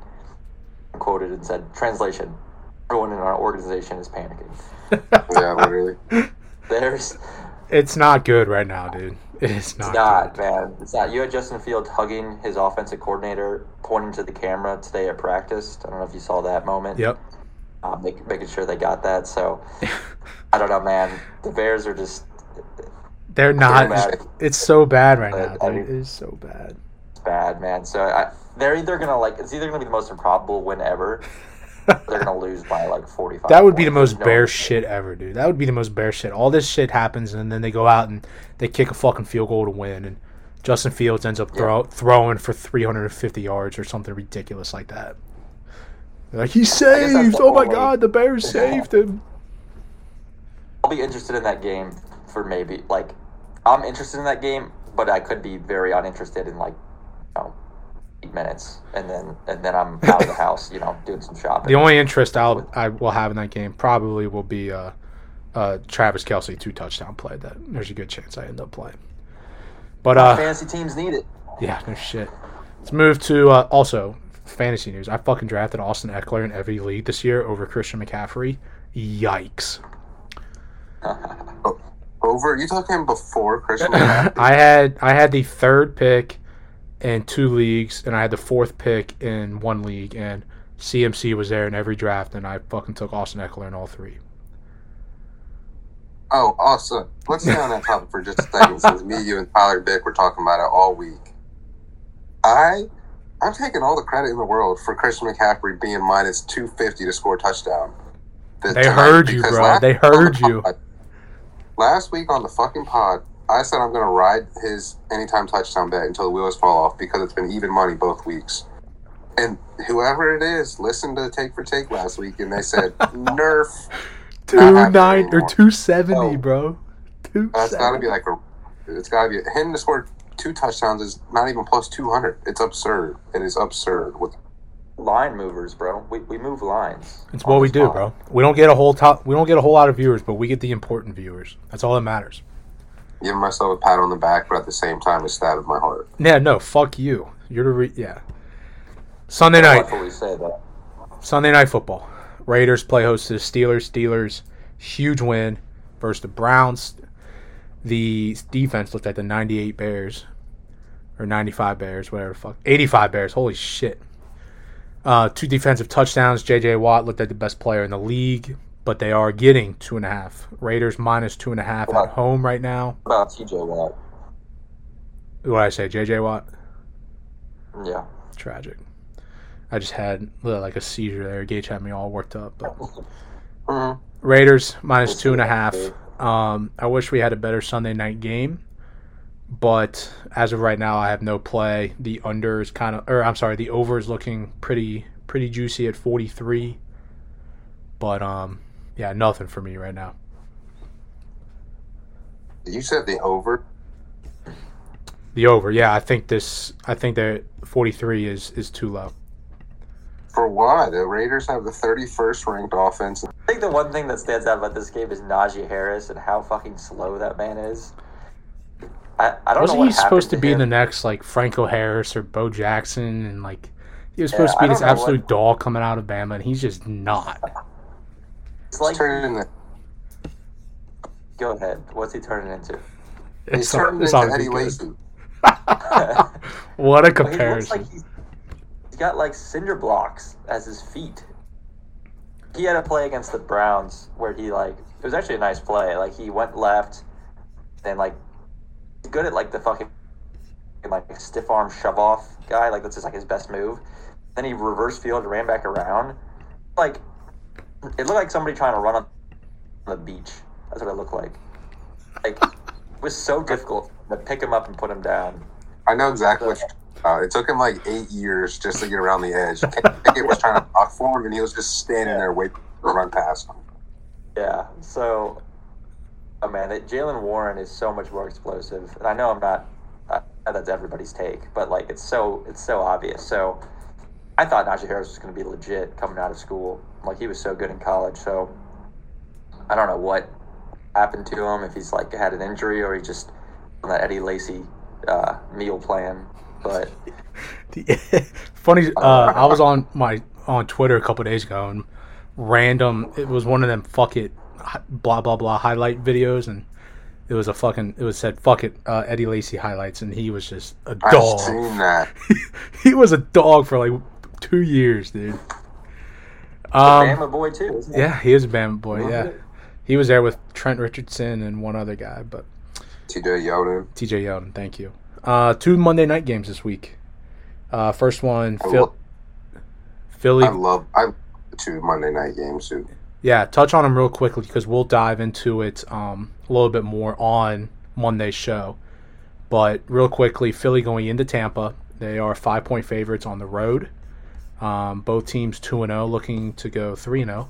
Quoted and said, translation: Everyone in our organization is panicking. Yeah, literally. There's It's not good right now, dude. It's it's not. not, good. man. It's not. You had Justin Fields hugging his offensive coordinator, pointing to the camera today at practice. I don't know if you saw that moment. Yep. Um, make, making sure they got that. So I don't know, man. The Bears are just They're not. bad. It's so bad right But, now. I dude. mean- It is so bad. bad, man. So I, they're either gonna like it's either gonna be the most improbable win ever. they're gonna lose by like forty five. That would be the most bear shit ever, dude. That would be the most bear shit. All this shit happens, and then they go out and they kick a fucking field goal to win, and Justin Fields ends up throw, throwing for 350 yards or something ridiculous like that. They're like he saved! Oh my god, the Bears saved him. I'll be interested in that game for maybe like I'm interested in that game, but I could be very uninterested in like you know minutes, and then and then I'm out of the house, you know, doing some shopping. The only interest I'll I will have in that game probably will be uh, uh, Travis Kelce two touchdown play. That there's a good chance I end up playing. But uh, fantasy teams need it. Yeah, no shit. Let's move to uh, also fantasy news. I fucking drafted Austin Ekeler in every league this year over Christian McCaffrey. Yikes. Over, you talking before Christian McCaffrey? I had I had the third pick in two leagues, and I had the fourth pick in one league, and CMC was there in every draft, and I fucking took Austin Ekeler in all three. Oh, awesome. Let's stay on that topic for just a second since me, you, and Tyler Dick were talking about it all week. I I'm taking all the credit in the world for Christian McCaffrey being minus two fifty to score a touchdown. th- They heard you, bro. They heard the you. pod- Last week on the fucking pod, I said I'm gonna ride his anytime touchdown bet until the wheels fall off because it's been even money both weeks. And whoever it is listened to the Take for Take last week and they said Nerf. Two nine or anymore. two seventy, Oh. bro. Two That's got to be like a. It's got to be him to score two touchdowns is not even plus two hundred. It's absurd. It is absurd. With Line movers, bro. We, we move lines. It's what we do, pod. bro. We don't get a whole top. We don't get a whole lot of viewers, but we get the important viewers. That's all that matters. Giving myself a pat on the back, but at the same time, a stab in my heart. Yeah, no, fuck you. You're the re- yeah. Sunday night, fully say that. Sunday night football. Raiders play host to the Steelers. Steelers, huge win versus the Browns. The defense looked at the 98 Bears or 95 Bears, whatever the fuck. 85 Bears. Holy shit. Uh, two defensive touchdowns. J.J. Watt looked like the best player in the league, but they are getting two and a half. Raiders minus two and a half Wow. at home right now. About TJ Watt? What did I say? J.J. Watt? Yeah. Tragic. I just had like a seizure there. Gage had me all worked up. But Mhm. Raiders minus two and a half. Um, I wish we had a better Sunday night game, but as of right now, I have no play. The under is kind of, or I'm sorry, the over is looking pretty pretty juicy at 43. But um, yeah, nothing for me right now. You said the over. The over, yeah, I think this, I think that 43 is is too low. For why? The Raiders have the 31st ranked offense. I think the one thing that stands out about this game is Najee Harris and how fucking slow that man is. I, I don't Wasn't know what he supposed to happened be him. the next like Franco Harris or Bo Jackson and like he was supposed Yeah, to be this absolute what- dog coming out of Bama and he's just not. It's He's like, turning into, go ahead. What's he turning into? he's It's, turning it's into Eddie. Lacy. What a Well, he looks comparison. like he's, he's got like cinder blocks as his feet. He had a play against the Browns where he like it was actually a nice play. Like he went left, and like he's good at like the fucking like stiff arm shove off guy. Like that's just like his best move. Then he reverse field and ran back around. Like it looked like somebody trying to run on the beach. That's what it looked like. Like it was so difficult to pick him up and put him down. I know exactly talking about. It took him like eight years just to get around the edge. It was trying to block for him, and he was just standing there waiting to run past him. Yeah. So, oh man, it, Jaylen Warren is so much more explosive, and I know I'm not. Know that's everybody's take, but like it's so it's so obvious. So, I thought Najee Harris was going to be legit coming out of school. Like he was so good in college. So, I don't know what happened to him. If he's like had an injury or he just on that Eddie Lacy uh, meal plan. But Funny, uh, I was on my on Twitter a couple days ago and random. It was one of them fuck it, blah blah blah highlight videos, and it was a fucking. It was said fuck it, uh, Eddie Lacy highlights, and he was just a I've dog. seen that. he was a dog for like two years, dude. Um, Bama boy too. Isn't he? yeah, he is a Bama boy. Yeah, it. he was there with Trent Richardson and one other guy, but TJ Yeldon. TJ Yeldon. Thank you. Uh, two Monday night games this week. Uh, first one, I Phil, love- Philly. I love I love two Monday night games too. Yeah, touch on them real quickly because we'll dive into it um, a little bit more on Monday's show. But real quickly, Philly going into Tampa. They are five point favorites on the road. Um, both teams 2 0, looking to go 3 0.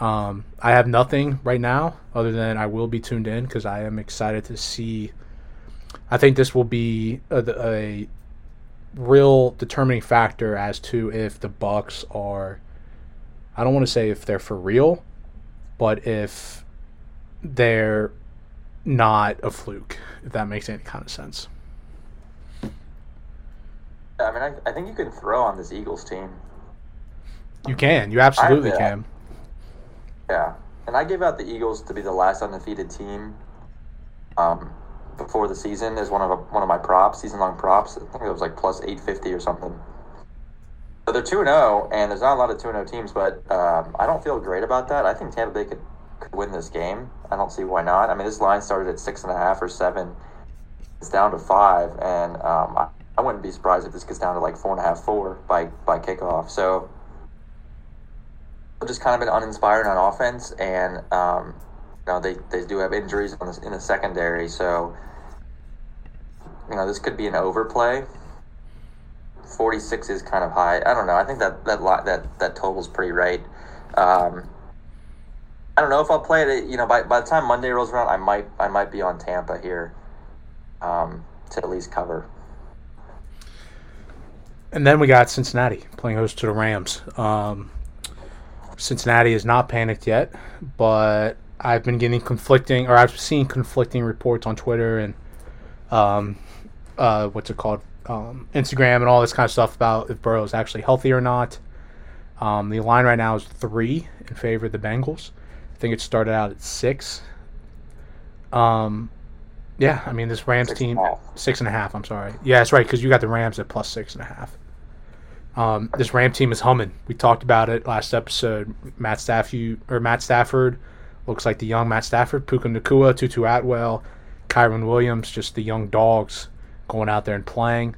Um, I have nothing right now other than I will be tuned in because I am excited to see. I think this will be a, a real determining factor as to if the Bucs are I don't want to say if they're for real, but if they're not a fluke, if that makes any kind of sense. I mean, I, I think you can throw on this Eagles team. You can, you absolutely I- can. Yeah, and I gave out the Eagles to be the last undefeated team um, before the season as one of a, one of my props, season long props. I think it was like plus eight fifty or something. So they're two and zero, and there's not a lot of two and zero teams, but um, I don't feel great about that. I think Tampa Bay could could win this game. I don't see why not. I mean, this line started at six and a half or seven. It's down to five, and um, I, I wouldn't be surprised if this gets down to like four and a half, four by by kickoff. So just kind of been uninspired on offense, and um, you know they, they do have injuries on the, in the secondary, so you know this could be an overplay. Forty six is kind of high. I don't know. I think that that li- that that total's pretty right. Um, I don't know if I'll play it. You know, by, by the time Monday rolls around, I might I might be on Tampa here um, to at least cover. And then we got Cincinnati playing host to the Rams. Um, Cincinnati is not panicked yet, but I've been getting conflicting, or I've seen conflicting reports on Twitter and um, uh, what's it called, um, Instagram, and all this kind of stuff about if Burrow is actually healthy or not. Um, the line right now is three in favor of the Bengals. I think it started out at six. Um, yeah, I mean this Rams Six team six and a half. I'm sorry. Yeah, that's right because you got the Rams at plus six and a half. Um, this Ram team is humming. We talked about it last episode. Matt Stafford or Matt Stafford looks like the young Matt Stafford. Puka Nacua, Tutu Atwell, Kyren Williams, just the young dogs going out there and playing.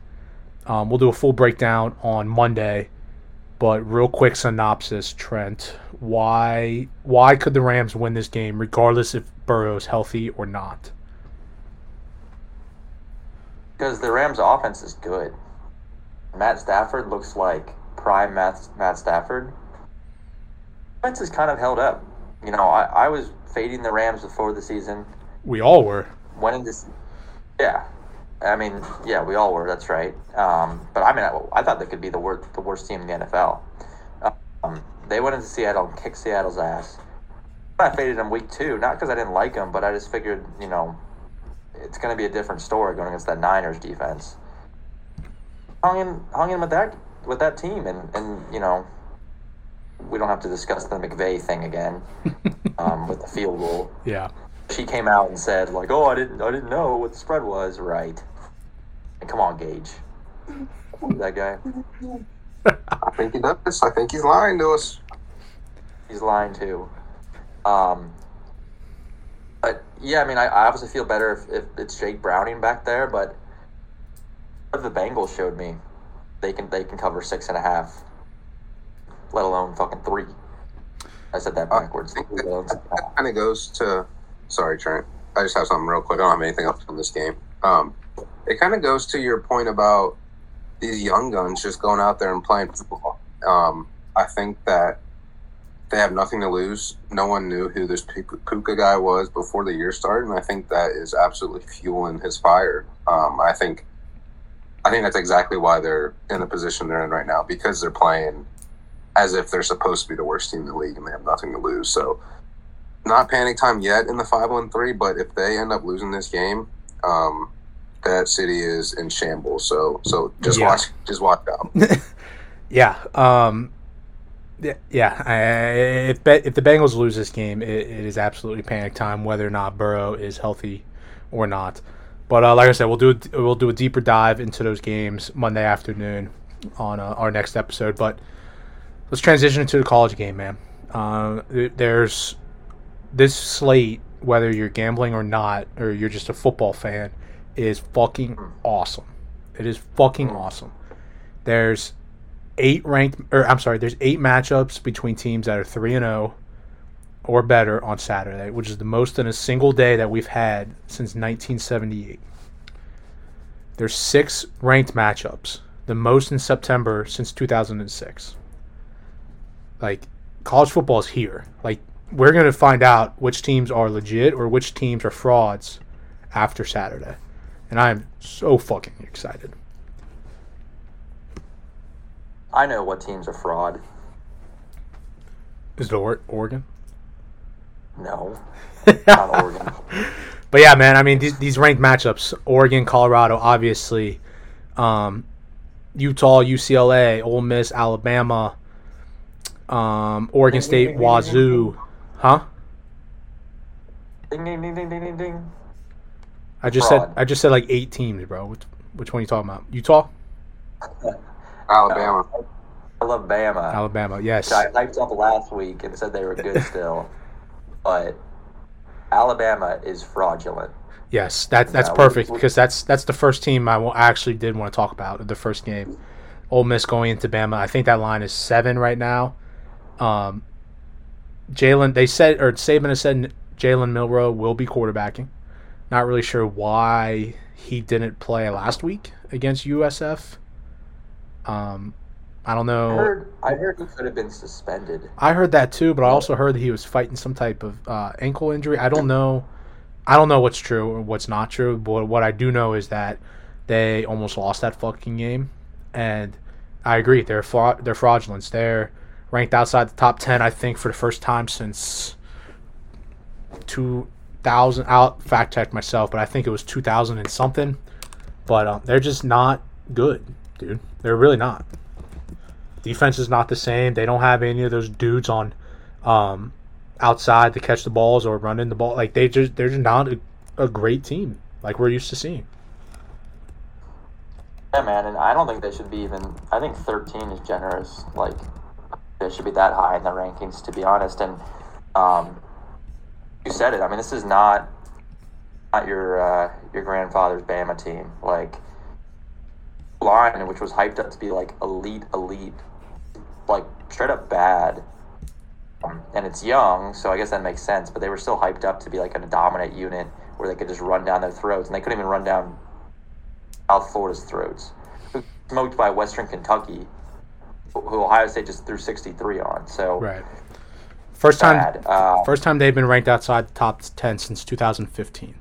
Um, we'll do a full breakdown on Monday, but real quick synopsis, Trent. Why why could the Rams win this game regardless if Burrow's healthy or not? Because the Rams' offense is good. Matt Stafford looks like prime Matt, Matt Stafford. Offense is kind of held up. You know, I, I was fading the Rams before the season. We all were. Went into, yeah. I mean, yeah, we all were. That's right. Um, but I mean, I, I thought they could be the worst, the worst team in the NFL. Um, they went into Seattle and kicked Seattle's ass. I faded them week two, not because I didn't like them, but I just figured, you know, it's going to be a different story going against that Niners defense. Hung in, hung in with that with that team, and and you know, we don't have to discuss the McVay thing again um, with the field goal. Yeah. She came out and said like, "Oh, I didn't, I didn't know what the spread was." Right? And come on, Gage, that guy, I think he does. I think he's lying to us. he's lying too. Um, but yeah, I mean, I, I obviously feel better if, if it's Jake Browning back there, but what the Bengals showed me, they can they can cover six and a half, let alone fucking three. I said that Uh, backwards. I think Let alone six and a half. That kind of goes to. Sorry, Trent. I just have something real quick. I don't have anything else from this game. Um, it kind of goes to your point about these young guns just going out there and playing football. Um, I think that they have nothing to lose. No one knew who this Puka Puka guy was before the year started, and I think that is absolutely fueling his fire. Um, I think, I think that's exactly why they're in the position they're in right now because they're playing as if they're supposed to be the worst team in the league and they have nothing to lose. So, not panic time yet in the five one three, but if they end up losing this game, um, that city is in shambles. So, so just Yeah. watch, just watch out. Yeah. Um, yeah. Yeah. I, if if the Bengals lose this game, it, it is absolutely panic time, whether or not Burrow is healthy or not. But uh, like I said, we'll do a, we'll do a deeper dive into those games Monday afternoon on uh, our next episode. But let's transition into the college game, man. Uh, there's this slate, whether you're gambling or not, or you're just a football fan, is fucking awesome. It is fucking awesome. There's eight ranked, or I'm sorry, there's eight matchups between teams that are three and zero or better on Saturday, which is the most in a single day that we've had since 1978. There's six ranked matchups, the most in September since 2006. Like college football is here. Like we're going to find out which teams are legit or which teams are frauds after Saturday. And I'm so fucking excited. I know what teams are fraud. Is it Oregon? No, not Oregon. But yeah, man, I mean these, these ranked matchups: Oregon, Colorado, obviously, um, Utah, UCLA, Ole Miss, Alabama, um, Oregon State, Wazoo, huh? Ding ding ding ding ding ding ding. I just said I just said like eight teams, bro. Which, which one are you talking about? Utah, Alabama. I love Bama. Alabama, yes. I hyped up last week and said they were good still, but Alabama is fraudulent. Yes, that that's perfect because that's that's the first team I wa- I actually did want to talk about the first game. Ole Miss going into Bama. I think that line is seven right now. Um, Jalen, they said or Saban has said Jalen Milroe will be quarterbacking. Not really sure why he didn't play last week against USF. Um, I don't I know. heard, I heard he could have been suspended. I heard that too, but I also heard that he was fighting some type of uh, ankle injury. I don't know. I don't know what's true or what's not true, but what I do know is that they almost lost that fucking game, and I agree. They're fraud. They're fraudulence. They're ranked outside the top ten. I think for the first time since two thousand. I'll fact check myself, but I think it was two thousand and something. But um, they're just not good, dude. They're really not. Defense is not the same. They don't have any of those dudes on um, outside to catch the balls or run in the ball. Like they just they're just not a, a great team like we're used to seeing. Yeah, man, and I don't think they should be even. I think 13 is generous. Like they should be that high in the rankings, to be honest. And um, you said it. I mean, this is not not your uh, your grandfather's Bama team. Like line, which was hyped up to be like elite, elite, like straight up bad. Um, and it's young, so I guess that makes sense. But they were still hyped up to be like a dominant unit where they could just run down their throats, and they couldn't even run down South Florida's throats. Smoked by Western Kentucky, who Ohio State just threw 63 on. So Right. First time. Uh, first time they've been ranked outside the top 10 since 2015.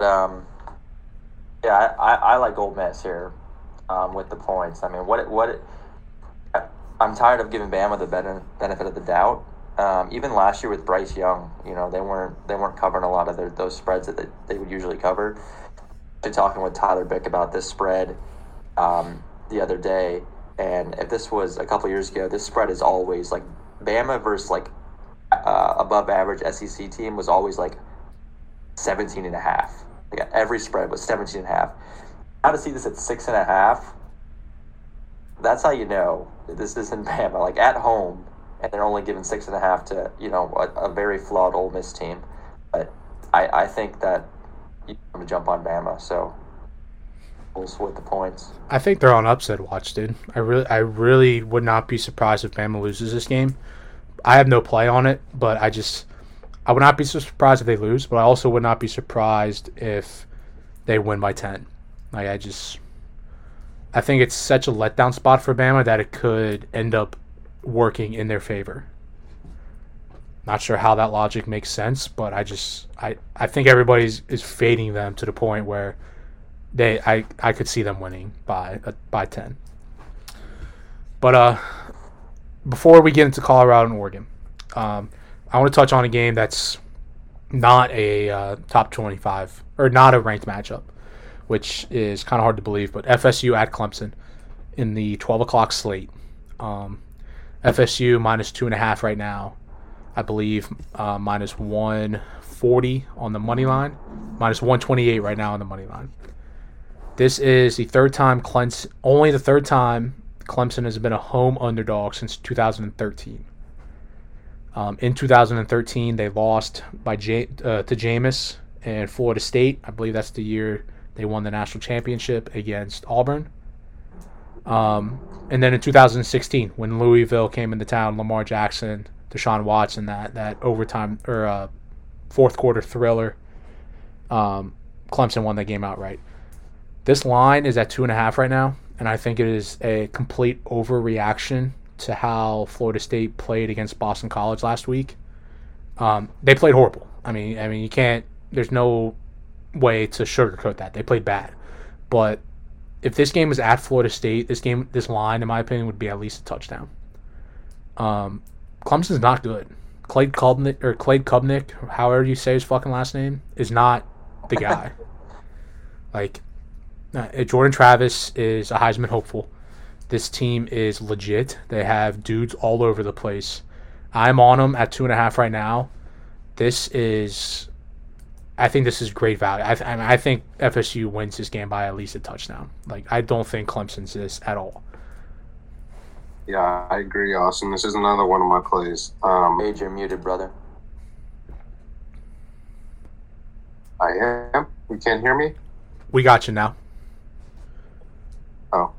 um, yeah, I, I, like Ole Miss here um, with the points. I mean, what what I'm tired of giving Bama the benefit of the doubt. Um, even last year with Bryce Young, you know, they weren't they weren't covering a lot of their, those spreads that they, they would usually cover. Been talking with Tyler Bick about this spread um, the other day, and if this was a couple years ago, this spread is always like Bama versus like uh, above average SEC team was always like 17 and a half. Like every spread was 17 and a half. Now to see this at six and a half, that's how you know this isn't Bama. Like at home, and they're only giving six and a half to you know a, a very flawed Ole Miss team. But I, I think that you to jump on Bama. So we'll split the points. I think they're on upset watch, dude. I really I really would not be surprised if Bama loses this game. I have no play on it, but I just I would not be surprised if they lose, but I also would not be surprised if they win by 10. Like I just I think it's such a letdown spot for Bama that it could end up working in their favor. Not sure how that logic makes sense, but I just I I think everybody's is fading them to the point where they I I could see them winning by uh, by 10. But uh before we get into Colorado and Oregon, um, I want to touch on a game that's not a uh, top 25 or not a ranked matchup, which is kind of hard to believe. But FSU at Clemson in the 12 o'clock slate. Um, FSU minus two and a half right now. I believe uh, minus 140 on the money line, minus 128 right now on the money line. This is the third time Clemson, only the third time Clemson has been a home underdog since 2013. Um, in 2013, they lost by J- uh, to Jameis and Florida State. I believe that's the year they won the national championship against Auburn. Um, and then in 2016, when Louisville came into town, Lamar Jackson, Deshaun Watson, that that overtime or uh, fourth quarter thriller, um, Clemson won that game outright. This line is at two and a half right now, and I think it is a complete overreaction to how Florida State played against Boston College last week. Um, they played horrible. I mean, I mean, you can't. There's no way to sugarcoat that. They played bad, but if this game was at Florida State, this game, this line, in my opinion, would be at least a touchdown. Um, Clemson's not good. Clay Kubnik or Clay Kubnik, however you say his fucking last name, is not the guy. like, uh, Jordan Travis is a Heisman hopeful. This team is legit. They have dudes all over the place. I'm on them at two and a half right now. This is, I think this is great value. I, th- I think FSU wins this game by at least a touchdown. Like I don't think Clemson's this at all. Yeah, I agree, Austin. This is another one of my plays. Um, Age, you're muted, brother. I am. You can't hear me. We got you now. Oh,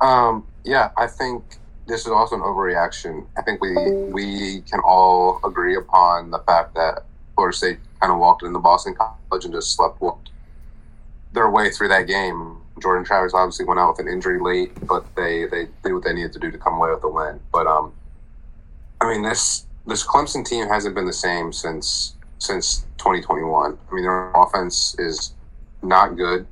um, yeah. I think this is also an overreaction. I think we we can all agree upon the fact that Florida State kind of walked into Boston College and just slept walked their way through that game. Jordan Travis obviously went out with an injury late, but they they did what they needed to do to come away with the win. But um, I mean this this Clemson team hasn't been the same since since 2021. I mean their offense is not good.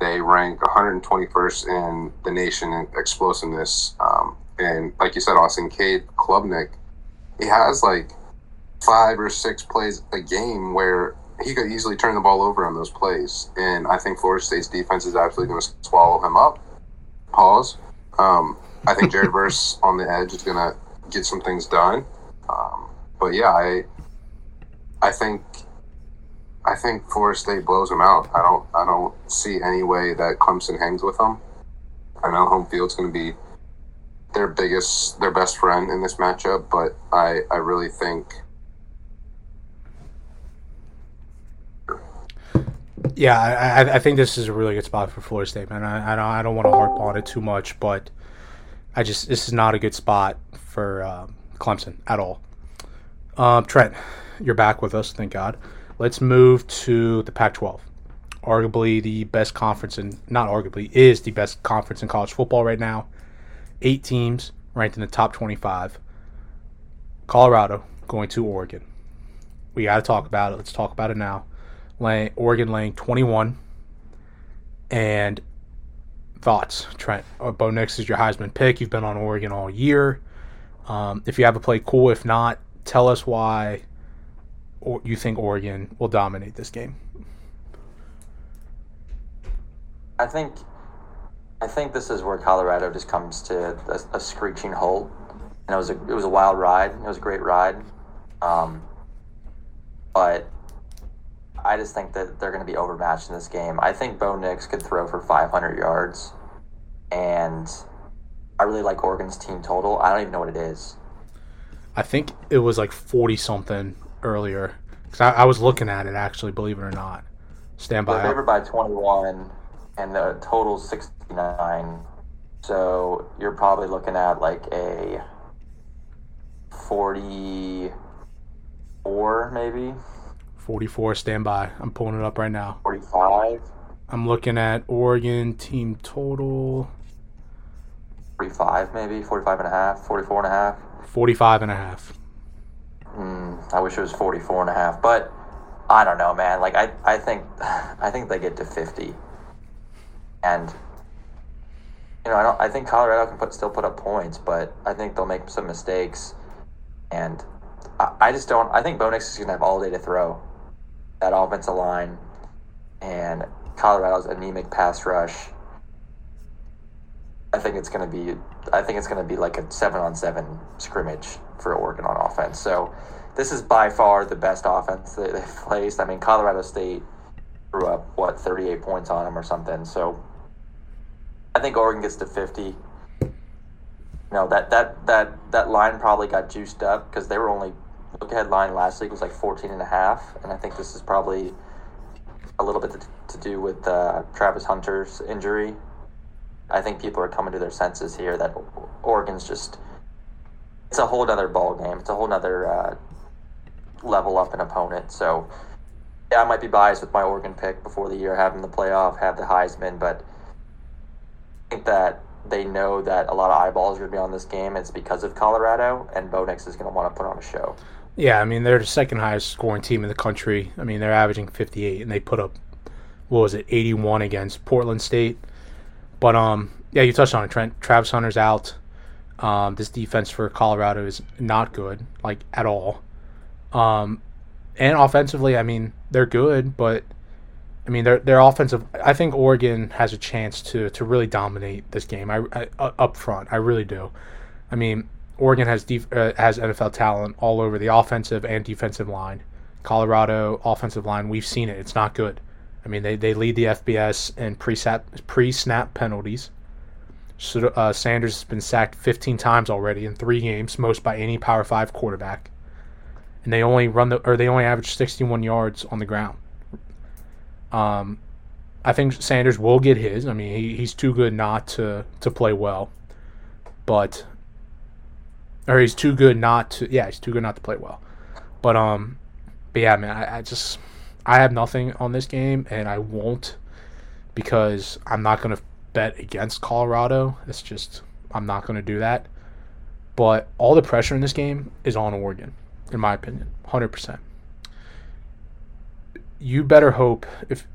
They rank 121st in the nation in explosiveness. Um, and like you said, Austin Cade Klubnik, he has like five or six plays a game where he could easily turn the ball over on those plays. And I think Florida State's defense is absolutely going to swallow him up. Pause. Um, I think Jared Verse on the edge is going to get some things done. Um, but yeah, I I think I think Florida State blows him out. I don't I don't see any way that Clemson hangs with them. I know home field's going to be their biggest, their best friend in this matchup, but I I really think Yeah, I, I think this is a really good spot for Florida State, man. I, I don't I don't want to harp on it too much, but I just this is not a good spot for um, Clemson at all. Um, Trent, you're back with us, thank God. Let's move to the Pac-12, arguably the best conference, and not arguably is the best conference in college football right now. Eight teams ranked in the top 25. Colorado going to Oregon. We got to talk about it. Let's talk about it now laying, Oregon laying 21. And thoughts, Trent? Uh, Bo Nix is your Heisman pick. You've been on Oregon all year. Um, if you have a play, cool. If not, tell us why or you think Oregon will dominate this game. I think, I think this is where Colorado just comes to a, a screeching halt. And it was a it was a wild ride. It was a great ride, um, but I just think that they're going to be overmatched in this game. I think Bo Nix could throw for 500 yards, and I really like Oregon's team total. I don't even know what it is. I think it was like 40 something earlier. Because I, I, was looking at it, actually, believe it or not. Stand by. They're favored by 21, and the total's 69. So you're probably looking at like a 44, maybe. 44, stand by. I'm pulling it up right now. 45. I'm looking at Oregon team total. 45 maybe, 45 and a half, 44 and a half. 45 and a half. Mm, I wish it was 44 and a half, but I don't know, man. Like I, I think I think they get to 50. And you know, I don't I think Colorado can put still put up points, but I think they'll make some mistakes. And I, I just don't I think Bo Nix is gonna have all day to throw that offensive line and Colorado's anemic pass rush. I think it's going to be I think it's going to be like a 7 on 7 scrimmage for Oregon on offense. So this is by far the best offense that they've placed. I mean, Colorado State threw up what 38 points on them or something. So I think Oregon gets to 50. No, that that that that line probably got juiced up because they were only look ahead line last week was like 14 and a half, and I think this is probably a little bit to, to do with uh, Travis Hunter's injury. I think people are coming to their senses here that Oregon's just it's a whole other ball game. It's a whole other uh, level up an opponent. So yeah, I might be biased with my Oregon pick before the year, having the playoff, have the Heisman, but I think that they know that a lot of eyeballs are going to be on this game. It's because of Colorado, and Bo Nix is going to want to put on a show. Yeah, I mean they're the second highest scoring team in the country. I mean they're averaging 58, and they put up what was it 81 against Portland State. But um, yeah, you touched on it. Trent Travis Hunter's out. Um, this defense for Colorado is not good, like at all. Um, and offensively, I mean they're good, but I mean, their their offensive. I think Oregon has a chance to to really dominate this game. I, I up front, I really do. I mean, Oregon has def, uh, has NFL talent all over the offensive and defensive line. Colorado offensive line, we've seen it. It's not good. I mean, they, they lead the FBS in pre snap penalties. So, uh, Sanders has been sacked 15 times already in three games, most by any Power Five quarterback. And they only run the or they only average 61 yards on the ground. Um, I think Sanders will get his. I mean, he, he's too good not to to play well, but or he's too good not to. Yeah, he's too good not to play well. But um, but yeah, man, I, I just I have nothing on this game, and I won't because I'm not gonna bet against Colorado. It's just I'm not gonna do that. But all the pressure in this game is on Oregon, in my opinion, hundred percent you better hope if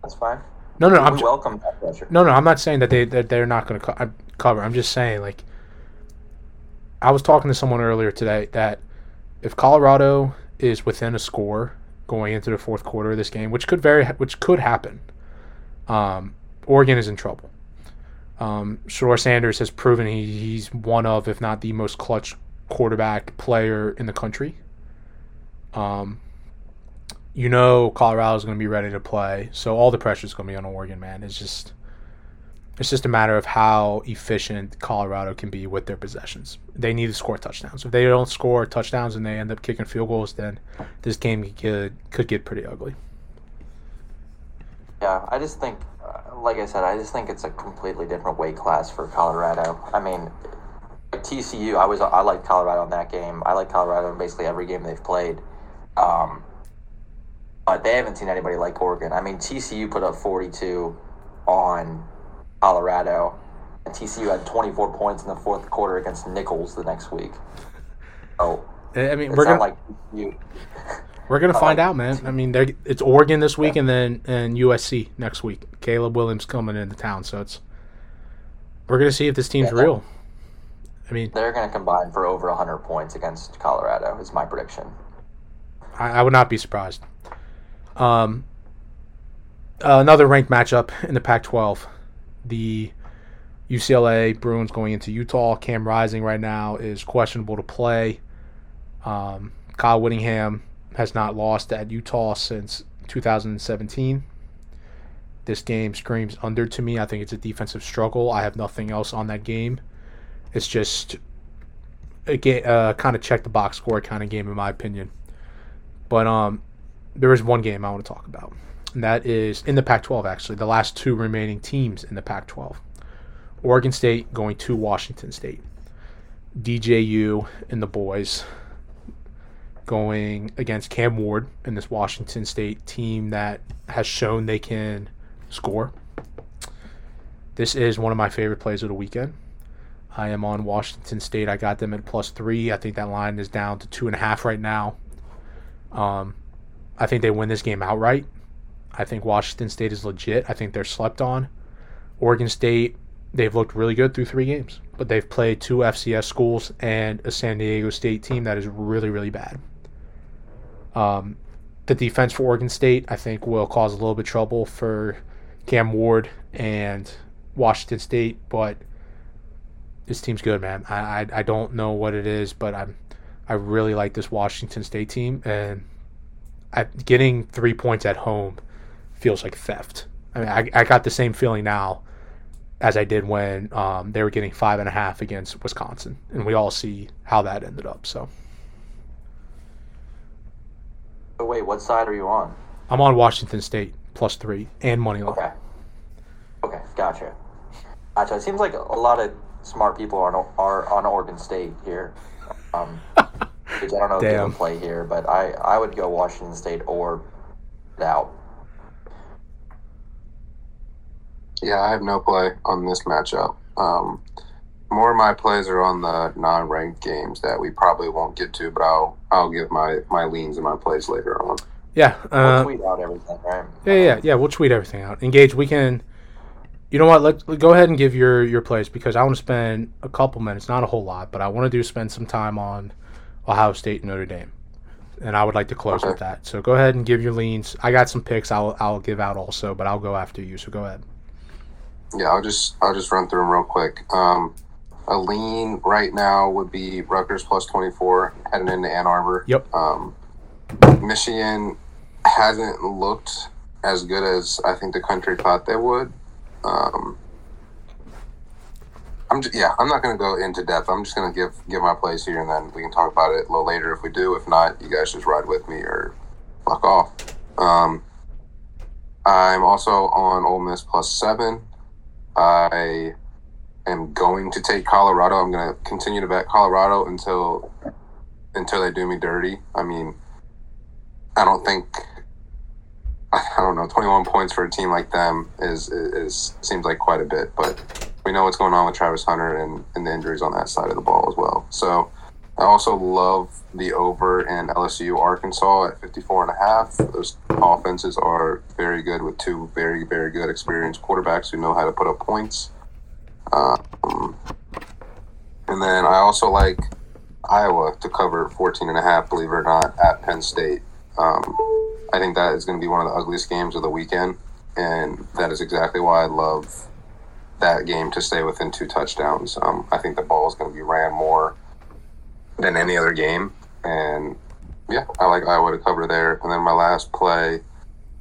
that's fine. No, no, no I'm welcome that pressure. No, no, I'm not saying that they that they're not going to co- cover. I'm just saying like I was talking to someone earlier today that if Colorado is within a score going into the fourth quarter of this game, which could very which could happen, um, Oregon is in trouble. Um, Shedeur Sanders has proven he, he's one of, if not the most clutch quarterback player in the country. Um, you know Colorado's going to be ready to play, so all the pressure is going to be on Oregon, man. It's just it's just a matter of how efficient Colorado can be with their possessions. They need to score touchdowns. If they don't score touchdowns and they end up kicking field goals, then this game could could get pretty ugly. Yeah, I just think, uh, like I said, I just think it's a completely different weight class for Colorado. I mean, TCU, I was I like Colorado in that game. I like Colorado in basically every game they've played. Um, but they haven't seen anybody like Oregon. I mean, TCU put up 42 on Colorado, and TCU had 24 points in the fourth quarter against Nicholls the next week. Oh, I mean, we're gonna like you. We're gonna find out, man. I mean, it's Oregon this week, yeah. and then and USC next week. Caleb Williams coming into town, so it's we're gonna see if this team's yeah, real. I mean, they're gonna combine for over 100 points against Colorado. Is my prediction. I, I would not be surprised. Um, uh, another ranked matchup in the Pac-12. The UCLA Bruins going into Utah. Cam Rising right now is questionable to play. Um, Kyle Whittingham has not lost at Utah since 2017. This game screams under to me. I think it's a defensive struggle. I have nothing else on that game. It's just a uh, kind of check the box score kind of game in my opinion. But um, there is one game I want to talk about, and that is in the Pac 12, actually, the last two remaining teams in the Pac 12. Oregon State going to Washington State. DJU and the boys going against Cam Ward and this Washington State team that has shown they can score. This is one of my favorite plays of the weekend. I am on Washington State. I got them at plus three. I think that line is down to two and a half right now. Um, I think they win this game outright. I think Washington State is legit. I think they're slept on. Oregon State, they've looked really good through three games, but they've played two FCS schools and a San Diego State team that is really, really bad. Um, the defense for Oregon State, I think, will cause a little bit of trouble for Cam Ward and Washington State, but this team's good, man. I, I, I don't know what it is, but I'm I really like this Washington State team, and getting three points at home feels like theft. I mean, I, I got the same feeling now as I did when um, they were getting five and a half against Wisconsin, and we all see how that ended up. So. But wait, what side are you on? I'm on Washington State plus three and money line. Okay. Okay, gotcha. Gotcha. It seems like a lot of smart people are on, are on Oregon State here. Um, which I don't know if they Damn. play here, but I, I would go Washington State or out. Yeah, I have no play on this matchup. Um, more of my plays are on the non-ranked games that we probably won't get to, but I'll I'll give my my leans and my plays later on. Yeah. We'll Uh, tweet out everything, right? yeah, yeah, yeah. We'll tweet everything out. Engage. We can. You know what? Let let- go ahead and give your your plays because I want to spend a couple minutes, not a whole lot, but I want to do spend some time on Ohio State and Notre Dame, and I would like to close Okay. with that. So go ahead and give your leans. I got some picks. I'll I'll give out also, but I'll go after you. So go ahead. Yeah, I'll just I'll just run through them real quick. Um, a lean right now would be Rutgers plus twenty four heading into Ann Arbor. Yep. Um, Michigan hasn't looked as good as I think the country thought they would. Um, I'm just, yeah, I'm not going to go into depth. I'm just going to give give my plays here, and then we can talk about it a little later if we do. If not, you guys just ride with me or fuck off. Um, I'm also on Ole Miss plus seven. I am going to take Colorado. I'm going to continue to bet Colorado until until they do me dirty. I mean, I don't think I don't know. 21 points for a team like them is is seems like quite a bit, but we know what's going on with Travis Hunter and, and the injuries on that side of the ball as well. So I also love the over in LSU Arkansas at 54 and a half. Those offenses are very good with two very very good experienced quarterbacks who know how to put up points. Um, and then I also like Iowa to cover 14 and a half, believe it or not, at Penn State. Um, I think that is going to be one of the ugliest games of the weekend, and that is exactly why I love that game to stay within two touchdowns. Um, I think the ball is going to be ran more than any other game, and yeah, I like Iowa to cover there. And then my last play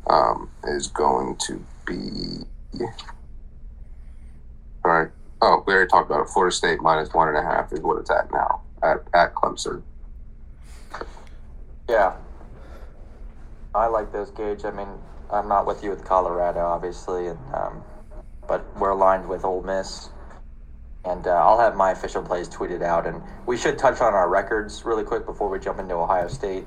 um, is going to be. All right. Oh, we already talked about it. Florida State minus one and a half is what it's at now at, at Clemson. Yeah. I like this gauge. I mean, I'm not with you with Colorado, obviously, and um, but we're aligned with Ole Miss. And uh, I'll have my official plays tweeted out. And we should touch on our records really quick before we jump into Ohio State,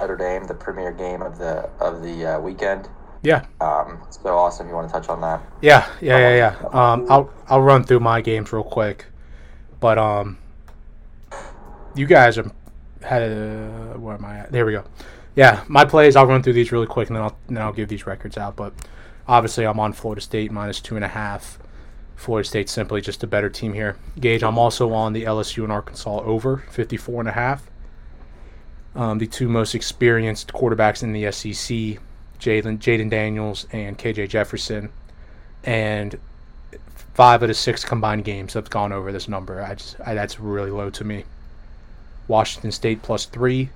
Notre Dame, the premier game of the of the uh, weekend. Yeah. Um, so awesome. You want to touch on that? Yeah, yeah, yeah, yeah. Um, I'll I'll run through my games real quick, but um, you guys are had uh, where am I at? There we go. Yeah, my plays. I'll run through these really quick, and then I'll then I'll give these records out. But obviously, I'm on Florida State minus two and a half. Florida State's simply just a better team here. Gage, I'm also on the LSU and Arkansas over 54 and a half. Um, the two most experienced quarterbacks in the SEC, Jalen Jayden Daniels and KJ Jefferson, and five out of six combined games have gone over this number. I just I, that's really low to me. Washington State plus three.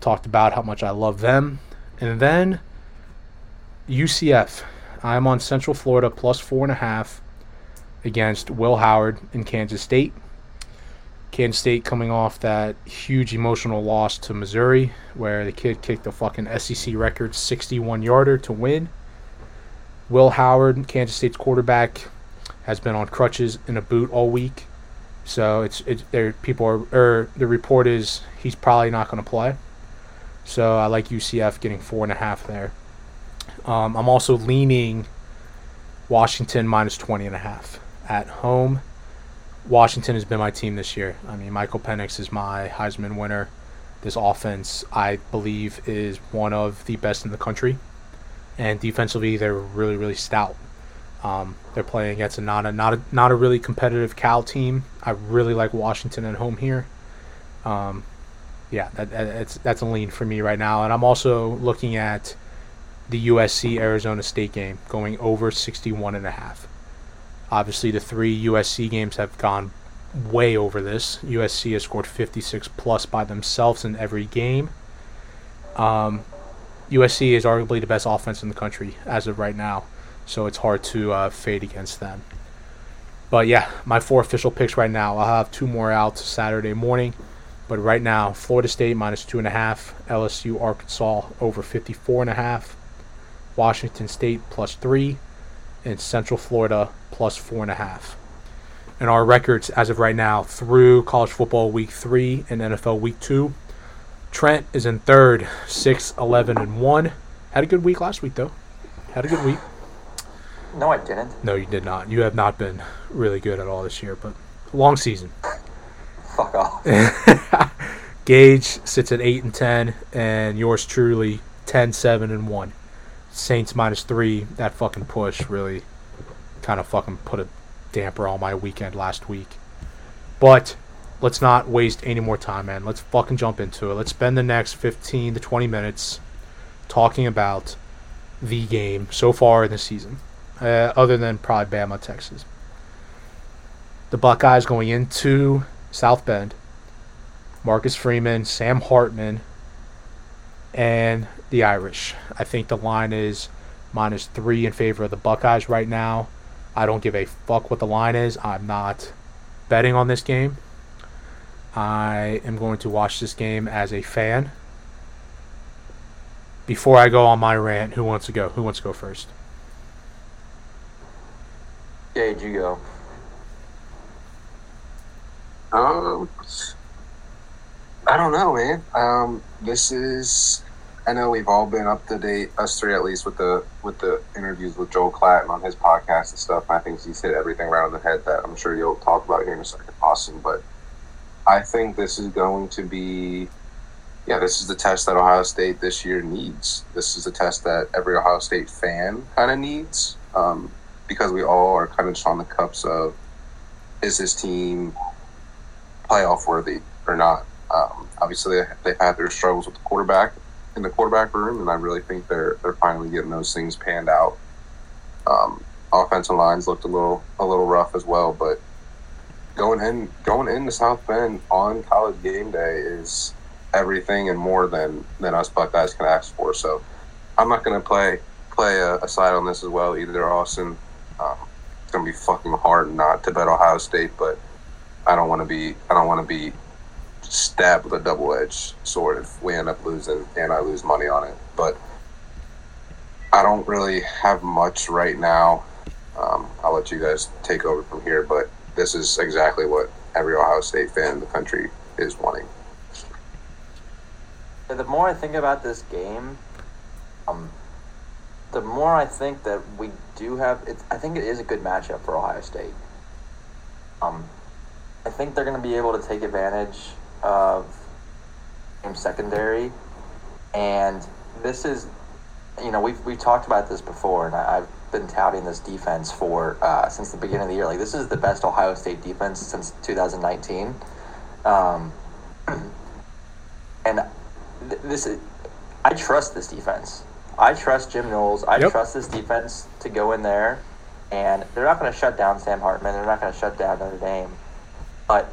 Talked about how much I love them, and then UCF. I'm on Central Florida plus four and a half against Will Howard in Kansas State. Kansas State coming off that huge emotional loss to Missouri, where the kid kicked a fucking SEC record 61 yarder to win. Will Howard, Kansas State's quarterback, has been on crutches in a boot all week. So it's it's there. People are or the report is he's probably not going to play. So I like UCF getting four and a half there. Um, I'm also leaning Washington minus 20 and a half at home. Washington has been my team this year. I mean, Michael Penix is my Heisman winner. This offense, I believe, is one of the best in the country, and defensively, they're really, really stout. Um, they're playing against a not a not a not a really competitive Cal team. I really like Washington at home here. Um, yeah, that, that, that's that's a lean for me right now, and I'm also looking at the USC Arizona State game going over 61 and a half. Obviously, the three USC games have gone way over this. USC has scored 56 plus by themselves in every game. Um, USC is arguably the best offense in the country as of right now, so it's hard to uh, fade against them. But yeah, my four official picks right now. I'll have two more out Saturday morning. But right now, Florida State minus two and a half, LSU Arkansas over 54 and a half, Washington State plus three, and Central Florida plus four and a half. And our records as of right now through college football week three and NFL week two. Trent is in third, 6 11 and 1. Had a good week last week, though. Had a good week. No, I didn't. No, you did not. You have not been really good at all this year, but long season. Fuck off. Gage sits at 8 and 10, and yours truly 10 7 and 1. Saints minus 3. That fucking push really kind of fucking put a damper on my weekend last week. But let's not waste any more time, man. Let's fucking jump into it. Let's spend the next 15 to 20 minutes talking about the game so far in the season, uh, other than probably Bama, Texas. The Buckeyes going into South Bend. Marcus Freeman, Sam Hartman, and the Irish. I think the line is minus three in favor of the Buckeyes right now. I don't give a fuck what the line is. I'm not betting on this game. I am going to watch this game as a fan. Before I go on my rant, who wants to go? Who wants to go first? Gage, you go. Um, I don't know, man. Um, this is. I know we've all been up to date, us three at least, with the with the interviews with Joel Klatten on his podcast and stuff. I think he's hit everything right on the head that I'm sure you'll talk about here in a second. Awesome, but I think this is going to be, yeah, this is the test that Ohio State this year needs. This is the test that every Ohio State fan kind of needs um, because we all are kind of just on the cups of is this team playoff worthy or not. Um, obviously, they've had their struggles with the quarterback in the quarterback room, and I really think they're they're finally getting those things panned out. Um, offensive lines looked a little a little rough as well, but going in going into South Bend on college game day is everything and more than than us Buckeyes can ask for. So I'm not going to play play a, a, side on this as well either, Austin. Um, it's going to be fucking hard not to bet Ohio State, but I don't want to be I don't want to be stabbed with a double edged sword if we end up losing and I lose money on it. But I don't really have much right now. Um, I'll let you guys take over from here, but this is exactly what every Ohio State fan in the country is wanting. The more I think about this game, um, the more I think that we do have. It's, I think it is a good matchup for Ohio State. Um, I think they're going to be able to take advantage of game secondary, and this is, you know, we've we've talked about this before, and I, I've been touting this defense for uh, since the beginning of the year. Like this is the best Ohio State defense since 2019, um, and th- this is, I trust this defense. I trust Jim Knowles. I yep. trust this defense to go in there, and they're not going to shut down Sam Hartman. They're not going to shut down Notre Dame, but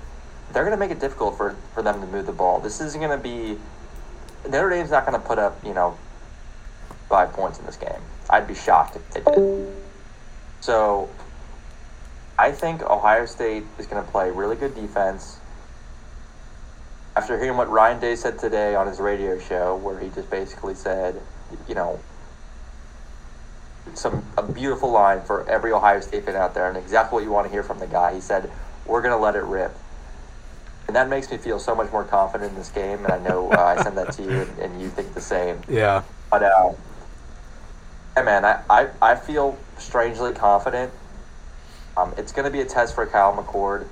they're going to make it difficult for, for them to move the ball. This isn't going to be Notre Dame's not going to put up you know five points in this game. I'd be shocked if they did. So I think Ohio State is going to play really good defense. After hearing what Ryan Day said today on his radio show, where he just basically said, you know, some a beautiful line for every Ohio State fan out there, and exactly what you want to hear from the guy. He said, "We're going to let it rip," and that makes me feel so much more confident in this game. And I know uh, I send that to you, and, and, you think the same. Yeah. But uh, Hey man, I, I, I feel strangely confident. Um, it's going to be a test for Kyle McCord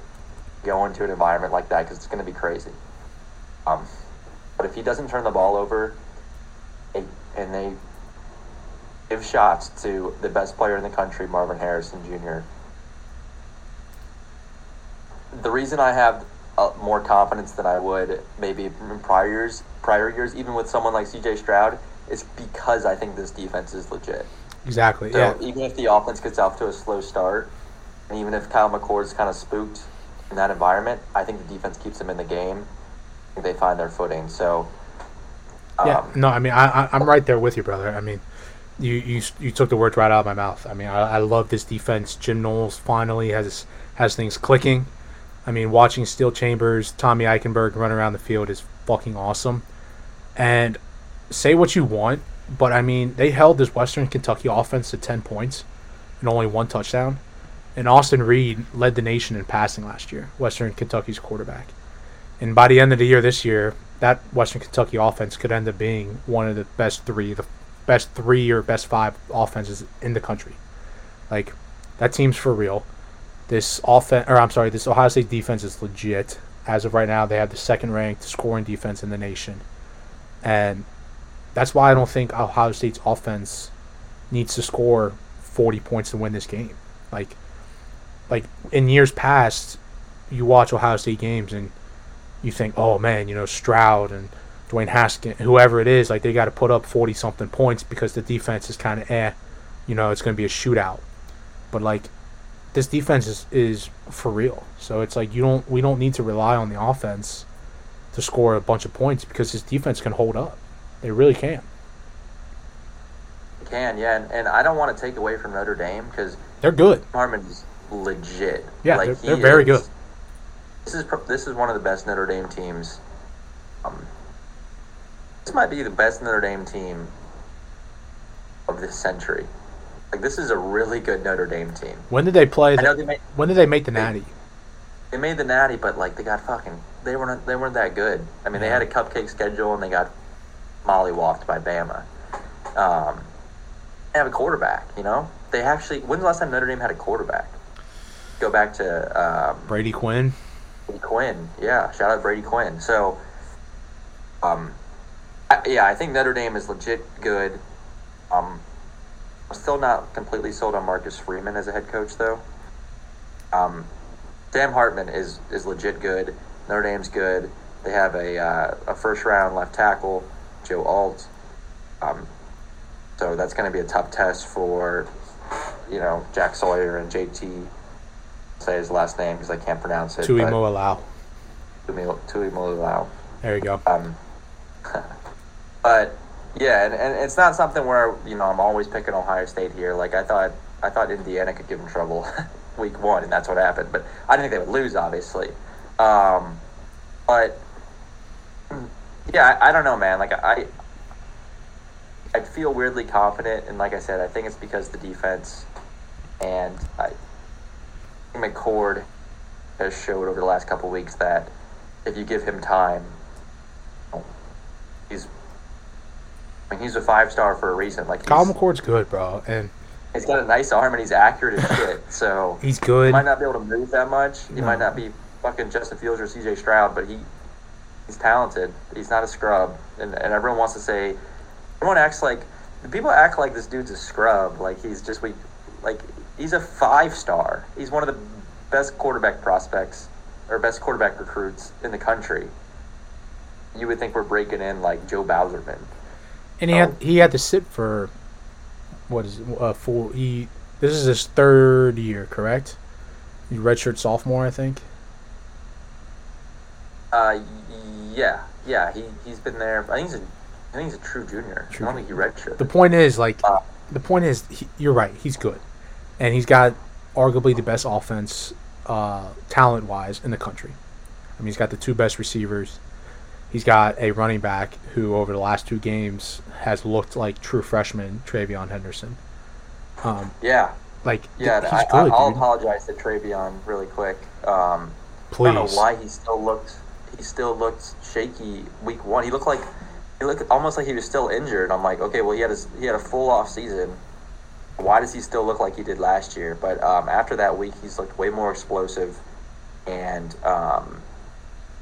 going to an environment like that because it's going to be crazy. Um, but if he doesn't turn the ball over, and they give shots to the best player in the country, Marvin Harrison Jr. The reason I have uh, more confidence than I would maybe in prior years, prior years, even with someone like C.J. Stroud, is because I think this defense is legit. Exactly. So yeah. even if the offense gets off to a slow start, and even if Kyle McCord's kind of spooked in that environment, I think the defense keeps them in the game. they find their footing. So. Um, yeah. No, I mean, I, I am right there with you, brother. I mean, you, you you took the words right out of my mouth. I mean, I, I love this defense. Jim Knowles finally has has things clicking. I mean, watching Steele Chambers, Tommy Eichenberg run around the field is fucking awesome. And say what you want, but I mean, they held this Western Kentucky offense to 10 points and only one touchdown. And Austin Reed led the nation in passing last year, Western Kentucky's quarterback. And by the end of the year this year, that Western Kentucky offense could end up being one of the best three, the best three or best five offenses in the country. Like, that team's for real. This offense, or I'm sorry, this Ohio State defense is legit. As of right now, they have the second ranked scoring defense in the nation. And that's why I don't think Ohio State's offense needs to score 40 points to win this game. Like, like in years past, you watch Ohio State games and you think, oh man, you know Stroud and Dwayne Haskins, whoever it is, like they got to put up 40 something points because the defense is kind of eh. You know, it's going to be a shootout. But like, this defense is, is for real. So it's like you don't we don't need to rely on the offense to score a bunch of points because his defense can hold up. They really can. Can yeah, and, and I don't want to take away from Notre Dame because they're good. Hartman's legit. Yeah, like, they're, they're very good. This is this is one of the best Notre Dame teams. Um, this might be the best Notre Dame team of this century. Like this is a really good Notre Dame team. When did they play? The, they made, when did they make the Natty? They made the Natty, but like they got fucking. They weren't. They weren't that good. I mean, yeah. they had a cupcake schedule and they got mollywopped by Bama. Um, they have a quarterback. You know, they actually. When's the last time Notre Dame had a quarterback? Go back to um, Brady Quinn. Brady Quinn, yeah. Shout out Brady Quinn. So, um, I, yeah, I think Notre Dame is legit good. Um, I'm still not completely sold on Marcus Freeman as a head coach, though. Um, Sam Hartman is is legit good. Notre Dame's good. They have a uh, a first round left tackle, Joe Alt. Um, so that's going to be a tough test for, you know, Jack Sawyer and JT. Say his last name because I can't pronounce it. Tuimoloau. Tui Moalau. There you go. Um, but yeah, and, and it's not something where you know I'm always picking Ohio State here. Like I thought, I thought Indiana could give them trouble week one, and that's what happened. But I didn't think they would lose, obviously. Um, but yeah, I, I, don't know, man. Like I, I feel weirdly confident, and like I said, I think it's because the defense and I, McCord has showed over the last couple weeks that if you give him time, he's He's a five star for a reason. Like Kyle McCord's good, bro, and he's got a nice arm and he's accurate as shit. So he's good. He might not be able to move that much. He no. might not be fucking Justin Fields or C.J. Stroud, but he he's talented. He's not a scrub, and and everyone wants to say everyone acts like people act like this dude's a scrub. Like he's just we like he's a five star. He's one of the best quarterback prospects or best quarterback recruits in the country. You would think we're breaking in like Joe Bauserman and he oh. had he had to sit for what is it, uh, full he this is his third year, correct? He redshirt sophomore, I think. Uh, yeah, yeah. He he's been there. I think he's a I think he's a true junior. True. I don't think he redshirt. The point is, like, uh, the point is, he, you're right. He's good, and he's got arguably the best offense, uh, talent wise, in the country. I mean, he's got the two best receivers he's got a running back who, over the last two games, has looked like true freshman TreVeyon Henderson. Um, yeah. Like, yeah, I, good, I'll dude. apologize to TreVeyon really quick. Um, Please. I don't know why he still looked he still looked shaky week one. He looked like he looked almost like he was still injured. I'm like, okay, well he had a, he had a full off season. Why does he still look like he did last year? But um, after that week, he's looked way more explosive, and um,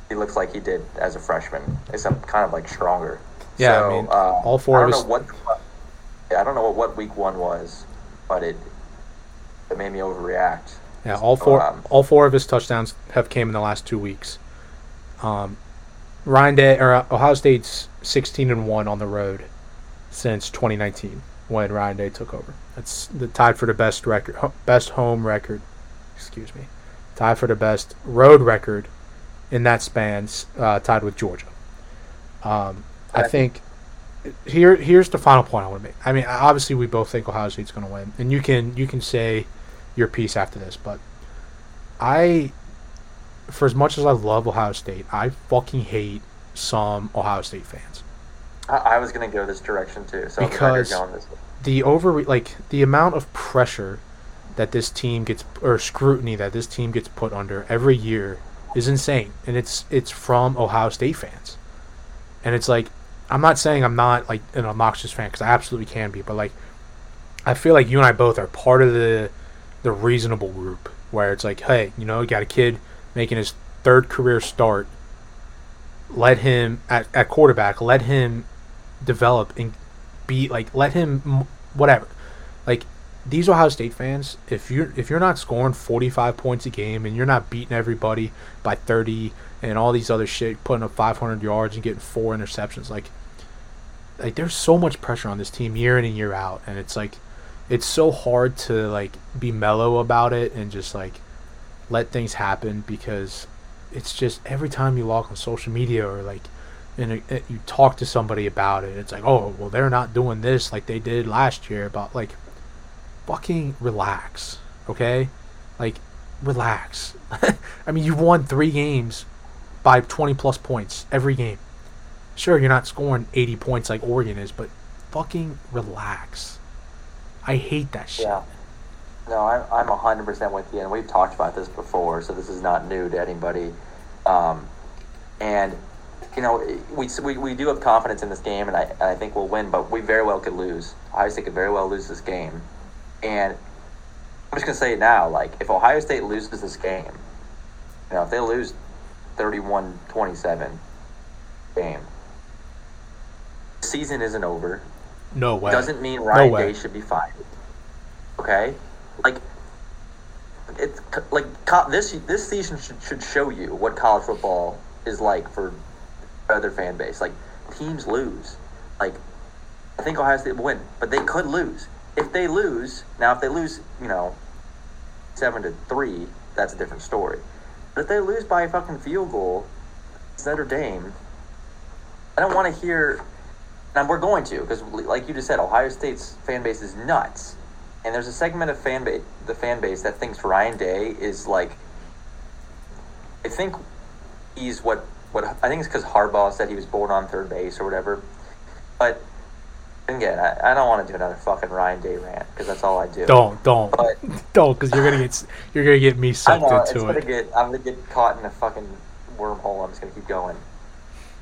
he looks like he did as a freshman, except kind of like stronger. Yeah, so, I mean, uh, all four of us. What, I don't know what, week one was, but it it made me overreact. Yeah, all four um, all four of his touchdowns have came in the last two weeks. Um, Ryan Day or uh, Ohio State's sixteen and one on the road since 2019 when Ryan Day took over. That's the tied for the best record, best home record. Excuse me, tied for the best road record in that span, uh, tied with Georgia. Um, I think here here's the final point I want to make. I mean, obviously we both think Ohio State's going to win, and you can you can say your piece after this, but I, for as much as I love Ohio State, I fucking hate some Ohio State fans. I, I was gonna go this direction too, so Because- I'm glad you're going this way. the over like the amount of pressure that this team gets or scrutiny that this team gets put under every year is insane and it's it's from Ohio State fans. And it's like I'm not saying I'm not like an obnoxious fan cuz I absolutely can be, but like I feel like you and I both are part of the the reasonable group where it's like, hey, you know, you got a kid making his third career start. Let him at, at quarterback, let him develop and be like let him whatever like these ohio state fans if you're if you're not scoring 45 points a game and you're not beating everybody by 30 and all these other shit putting up 500 yards and getting four interceptions like like there's so much pressure on this team year in and year out and it's like it's so hard to like be mellow about it and just like let things happen because it's just every time you log on social media or like and it- eh, you talk to somebody about it, it's like, oh, well, they're not doing this like they did last year. But like, fucking relax, okay? Like, relax. I mean, you've won three games by 20 plus points every game. Sure, you're not scoring 80 points like Oregon is, but fucking relax. I hate that shit. Yeah. No, I'm I'm hundred percent with you, and we've talked about this before, so this is not new to anybody. Um, and you know, we, we we do have confidence in this game, and I I think we'll win, but we very well could lose. Ohio State could very well lose this game, and I'm just gonna say it now, like if Ohio State loses this game, you know, if they lose 31-27 game, season isn't over No way. doesn't mean Ryan way. Day should be fired. Okay, like it's like co- this this season should, should show you what college football is like for other fan base. Like teams lose. Like I think Ohio State will win, but they could lose. If they lose, now if they lose, you know, seven to three, that's a different story. But if they lose by a fucking field goal, it's Notre Dame. I don't want to hear and we're going to because, like you just said, Ohio State's fan base is nuts, and there's a segment of fan base, the fan base that thinks Ryan Day is like. I think he's what what I think it's because Harbaugh said he was born on third base or whatever, but again, I, I don't want to do another fucking Ryan Day rant because that's all I do. Don't, don't, But don't, because you're gonna get you're gonna get me sucked know into gonna it. get. I'm gonna get caught in a fucking wormhole. I'm just gonna keep going.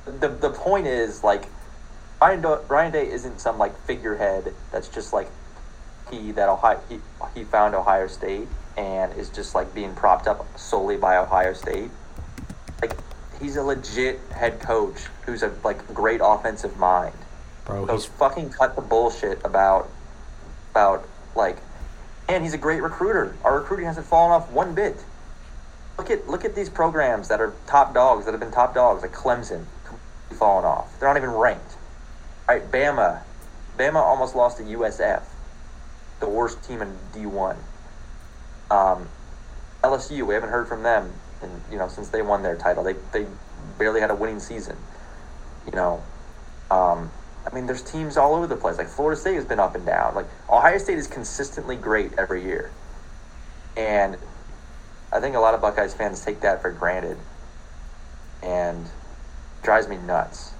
The the point is like, Ryan Ryan Day isn't some like figurehead that's just like he that Ohio he, he found Ohio State and is just like being propped up solely by Ohio State. Like he's a legit head coach who's a like great offensive mind. Bro, So he's fucking cut the bullshit about about like and he's a great recruiter. Our recruiting hasn't fallen off one bit. Look at look at these programs that are top dogs that have been top dogs like Clemson completely fallen off. They're not even ranked. All right, Bama. Bama almost lost to USF, the worst team in D one. Um, LSU, we haven't heard from them, and you know since they won their title, they they barely had a winning season. You know, um, I mean, there's teams all over the place. Like Florida State has been up and down. Like Ohio State is consistently great every year, and I think a lot of Buckeyes fans take that for granted, and drives me nuts.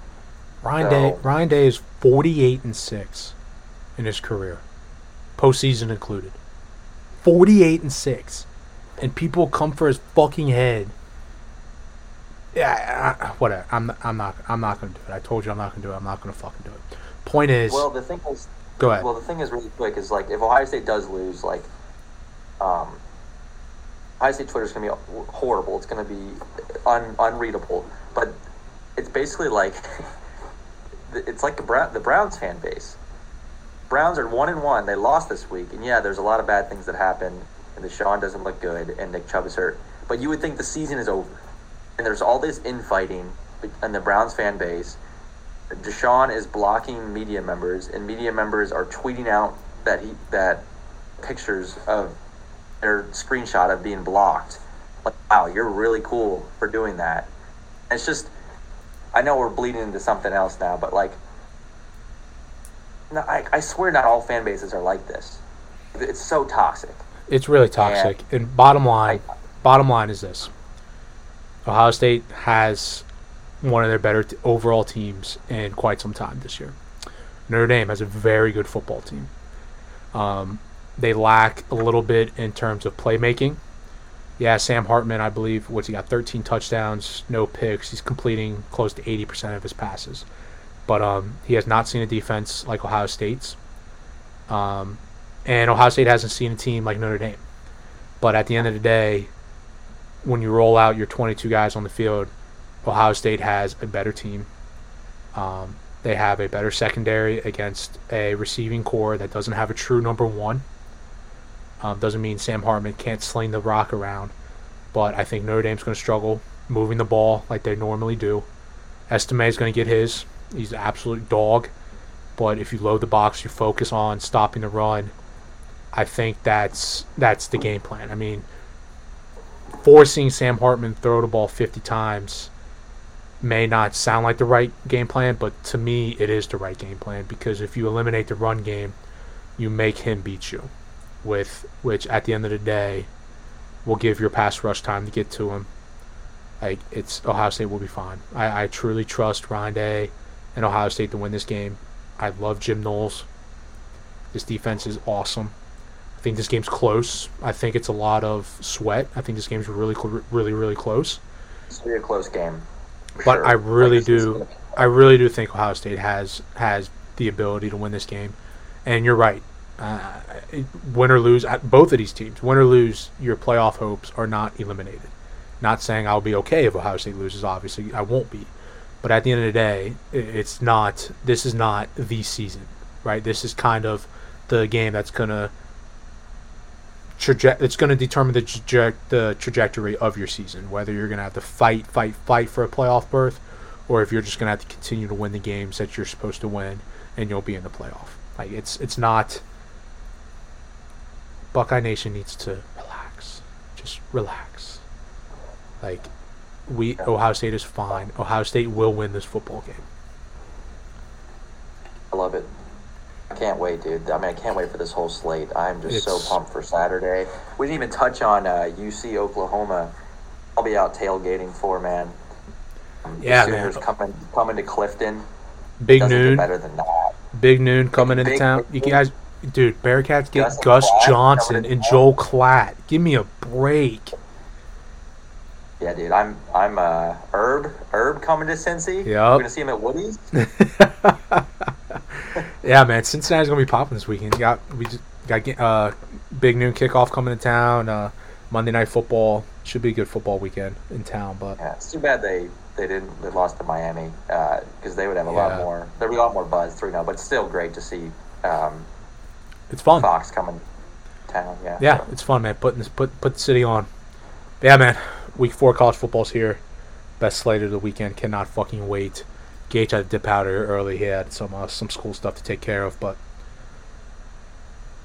Ryan Day. Ryan Day is 48 and six in his career, postseason included. 48 and six, and people come for his fucking head. Yeah, I, whatever. I'm not, I'm not I'm not gonna do it. I told you I'm not gonna do it. I'm not gonna fucking do it. Point is, Well, the thing is, go ahead. well, the thing is really quick is like if Ohio State does lose, like, um, Ohio State Twitter's gonna be horrible. It's gonna be un, unreadable. But it's basically like it's like the Brown, the Browns fan base. Browns are one and one. They lost this week, and yeah, there's a lot of bad things that happen. And the Deshaun doesn't look good, and Nick Chubb is hurt. But you would think the season is over, and there's all this infighting in the Browns fan base. Deshaun is blocking media members, and media members are tweeting out that he that pictures of their screenshot of being blocked. Like, wow, you're really cool for doing that. And it's just, I know we're bleeding into something else now, but like, no, I, I swear not all fan bases are like this. It's so toxic. It's really toxic. And bottom line, bottom line is this: Ohio State has one of their better t- overall teams in quite some time this year. Notre Dame has a very good football team. Um, they lack a little bit in terms of playmaking. Yeah, Sam Hartman, I believe, what's he got? 13 touchdowns, no picks. He's completing close to 80% of his passes. But um, he has not seen a defense like Ohio State's. Um, and Ohio State hasn't seen a team like Notre Dame. But at the end of the day, when you roll out your 22 guys on the field, Ohio State has a better team. Um, they have a better secondary against a receiving core that doesn't have a true number one. Um, doesn't mean Sam Hartman can't sling the rock around, but I think Notre Dame's going to struggle moving the ball like they normally do. Estime is going to get his. He's an absolute dog. But if you load the box, you focus on stopping the run. I think that's that's the game plan. I mean, forcing Sam Hartman throw the ball 50 times may not sound like the right game plan, but to me, it is the right game plan because if you eliminate the run game, you make him beat you, with which at the end of the day, will give your pass rush time to get to him. Like it's Ohio State will be fine. I, I truly trust Ryan Day and Ohio State to win this game. I love Jim Knowles. This defense is awesome. I think this game's close. I think it's a lot of sweat. I think this game's really, really, really close. It's gonna be a close game. But sure. I really is do, I really do think Ohio State has has the ability to win this game. And you're right. Uh, win or lose, at both of these teams, win or lose, your playoff hopes are not eliminated. Not saying I'll be okay if Ohio State loses. Obviously, I won't be. But at the end of the day, it's not. This is not the season, right? This is kind of the game that's gonna traje- it's going to determine the, traje- the trajectory of your season. Whether you're going to have to fight, fight, fight for a playoff berth, or if you're just going to have to continue to win the games that you're supposed to win, and you'll be in the playoff. Like it's it's not. Buckeye Nation needs to relax. Just relax. Like we Ohio State is fine. Ohio State will win this football game. I love it. I can't wait, dude. I mean, I can't wait for this whole slate. I'm just so pumped for Saturday. We didn't even touch on uh, UC Oklahoma. I'll be out tailgating for man. Yeah, man. coming coming to Clifton. Big Doesn't noon. better than that. Big noon coming into Big- town. You guys, dude, Bearcats get Gus Gus Johnson and Joel Klatt. Give me a break. Yeah, dude. I'm I'm uh, Herb Herb coming to Cincy. Yeah, We're gonna see him at Woody's. yeah, man, Cincinnati's gonna be popping this weekend. You got we just got uh, big noon kickoff coming to town. Uh, Monday night football should be a good football weekend in town. But Yeah, it's too bad they they didn't they lost to Miami because they would have a lot more. There would be a lot more buzz three 0 but it's still great to see um, it's fun. Fox coming town. Yeah, Yeah, it's fun, man. Putting this put put the city on. Yeah, man. Week four college football's here. Best slate of the weekend. Cannot fucking wait. Gage had to dip out early. He had some uh, some school stuff to take care of, but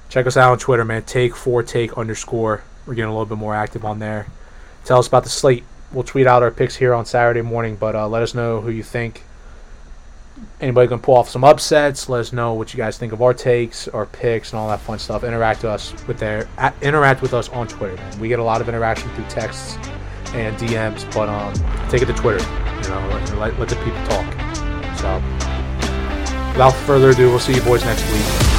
check us out on Twitter, man. Take four take underscore. We're getting a little bit more active on there. Tell us about the slate. We'll tweet out our picks here on Saturday morning, but uh, let us know who you think. Anybody can pull off some upsets? Let us know what you guys think of our takes, our picks, and all that fun stuff. Interact with us with their interact with us on Twitter. Man. We get a lot of interaction through texts and DMs, but um, take it to Twitter. You know, let, let, let the people talk. So, without further ado, we'll see you boys next week.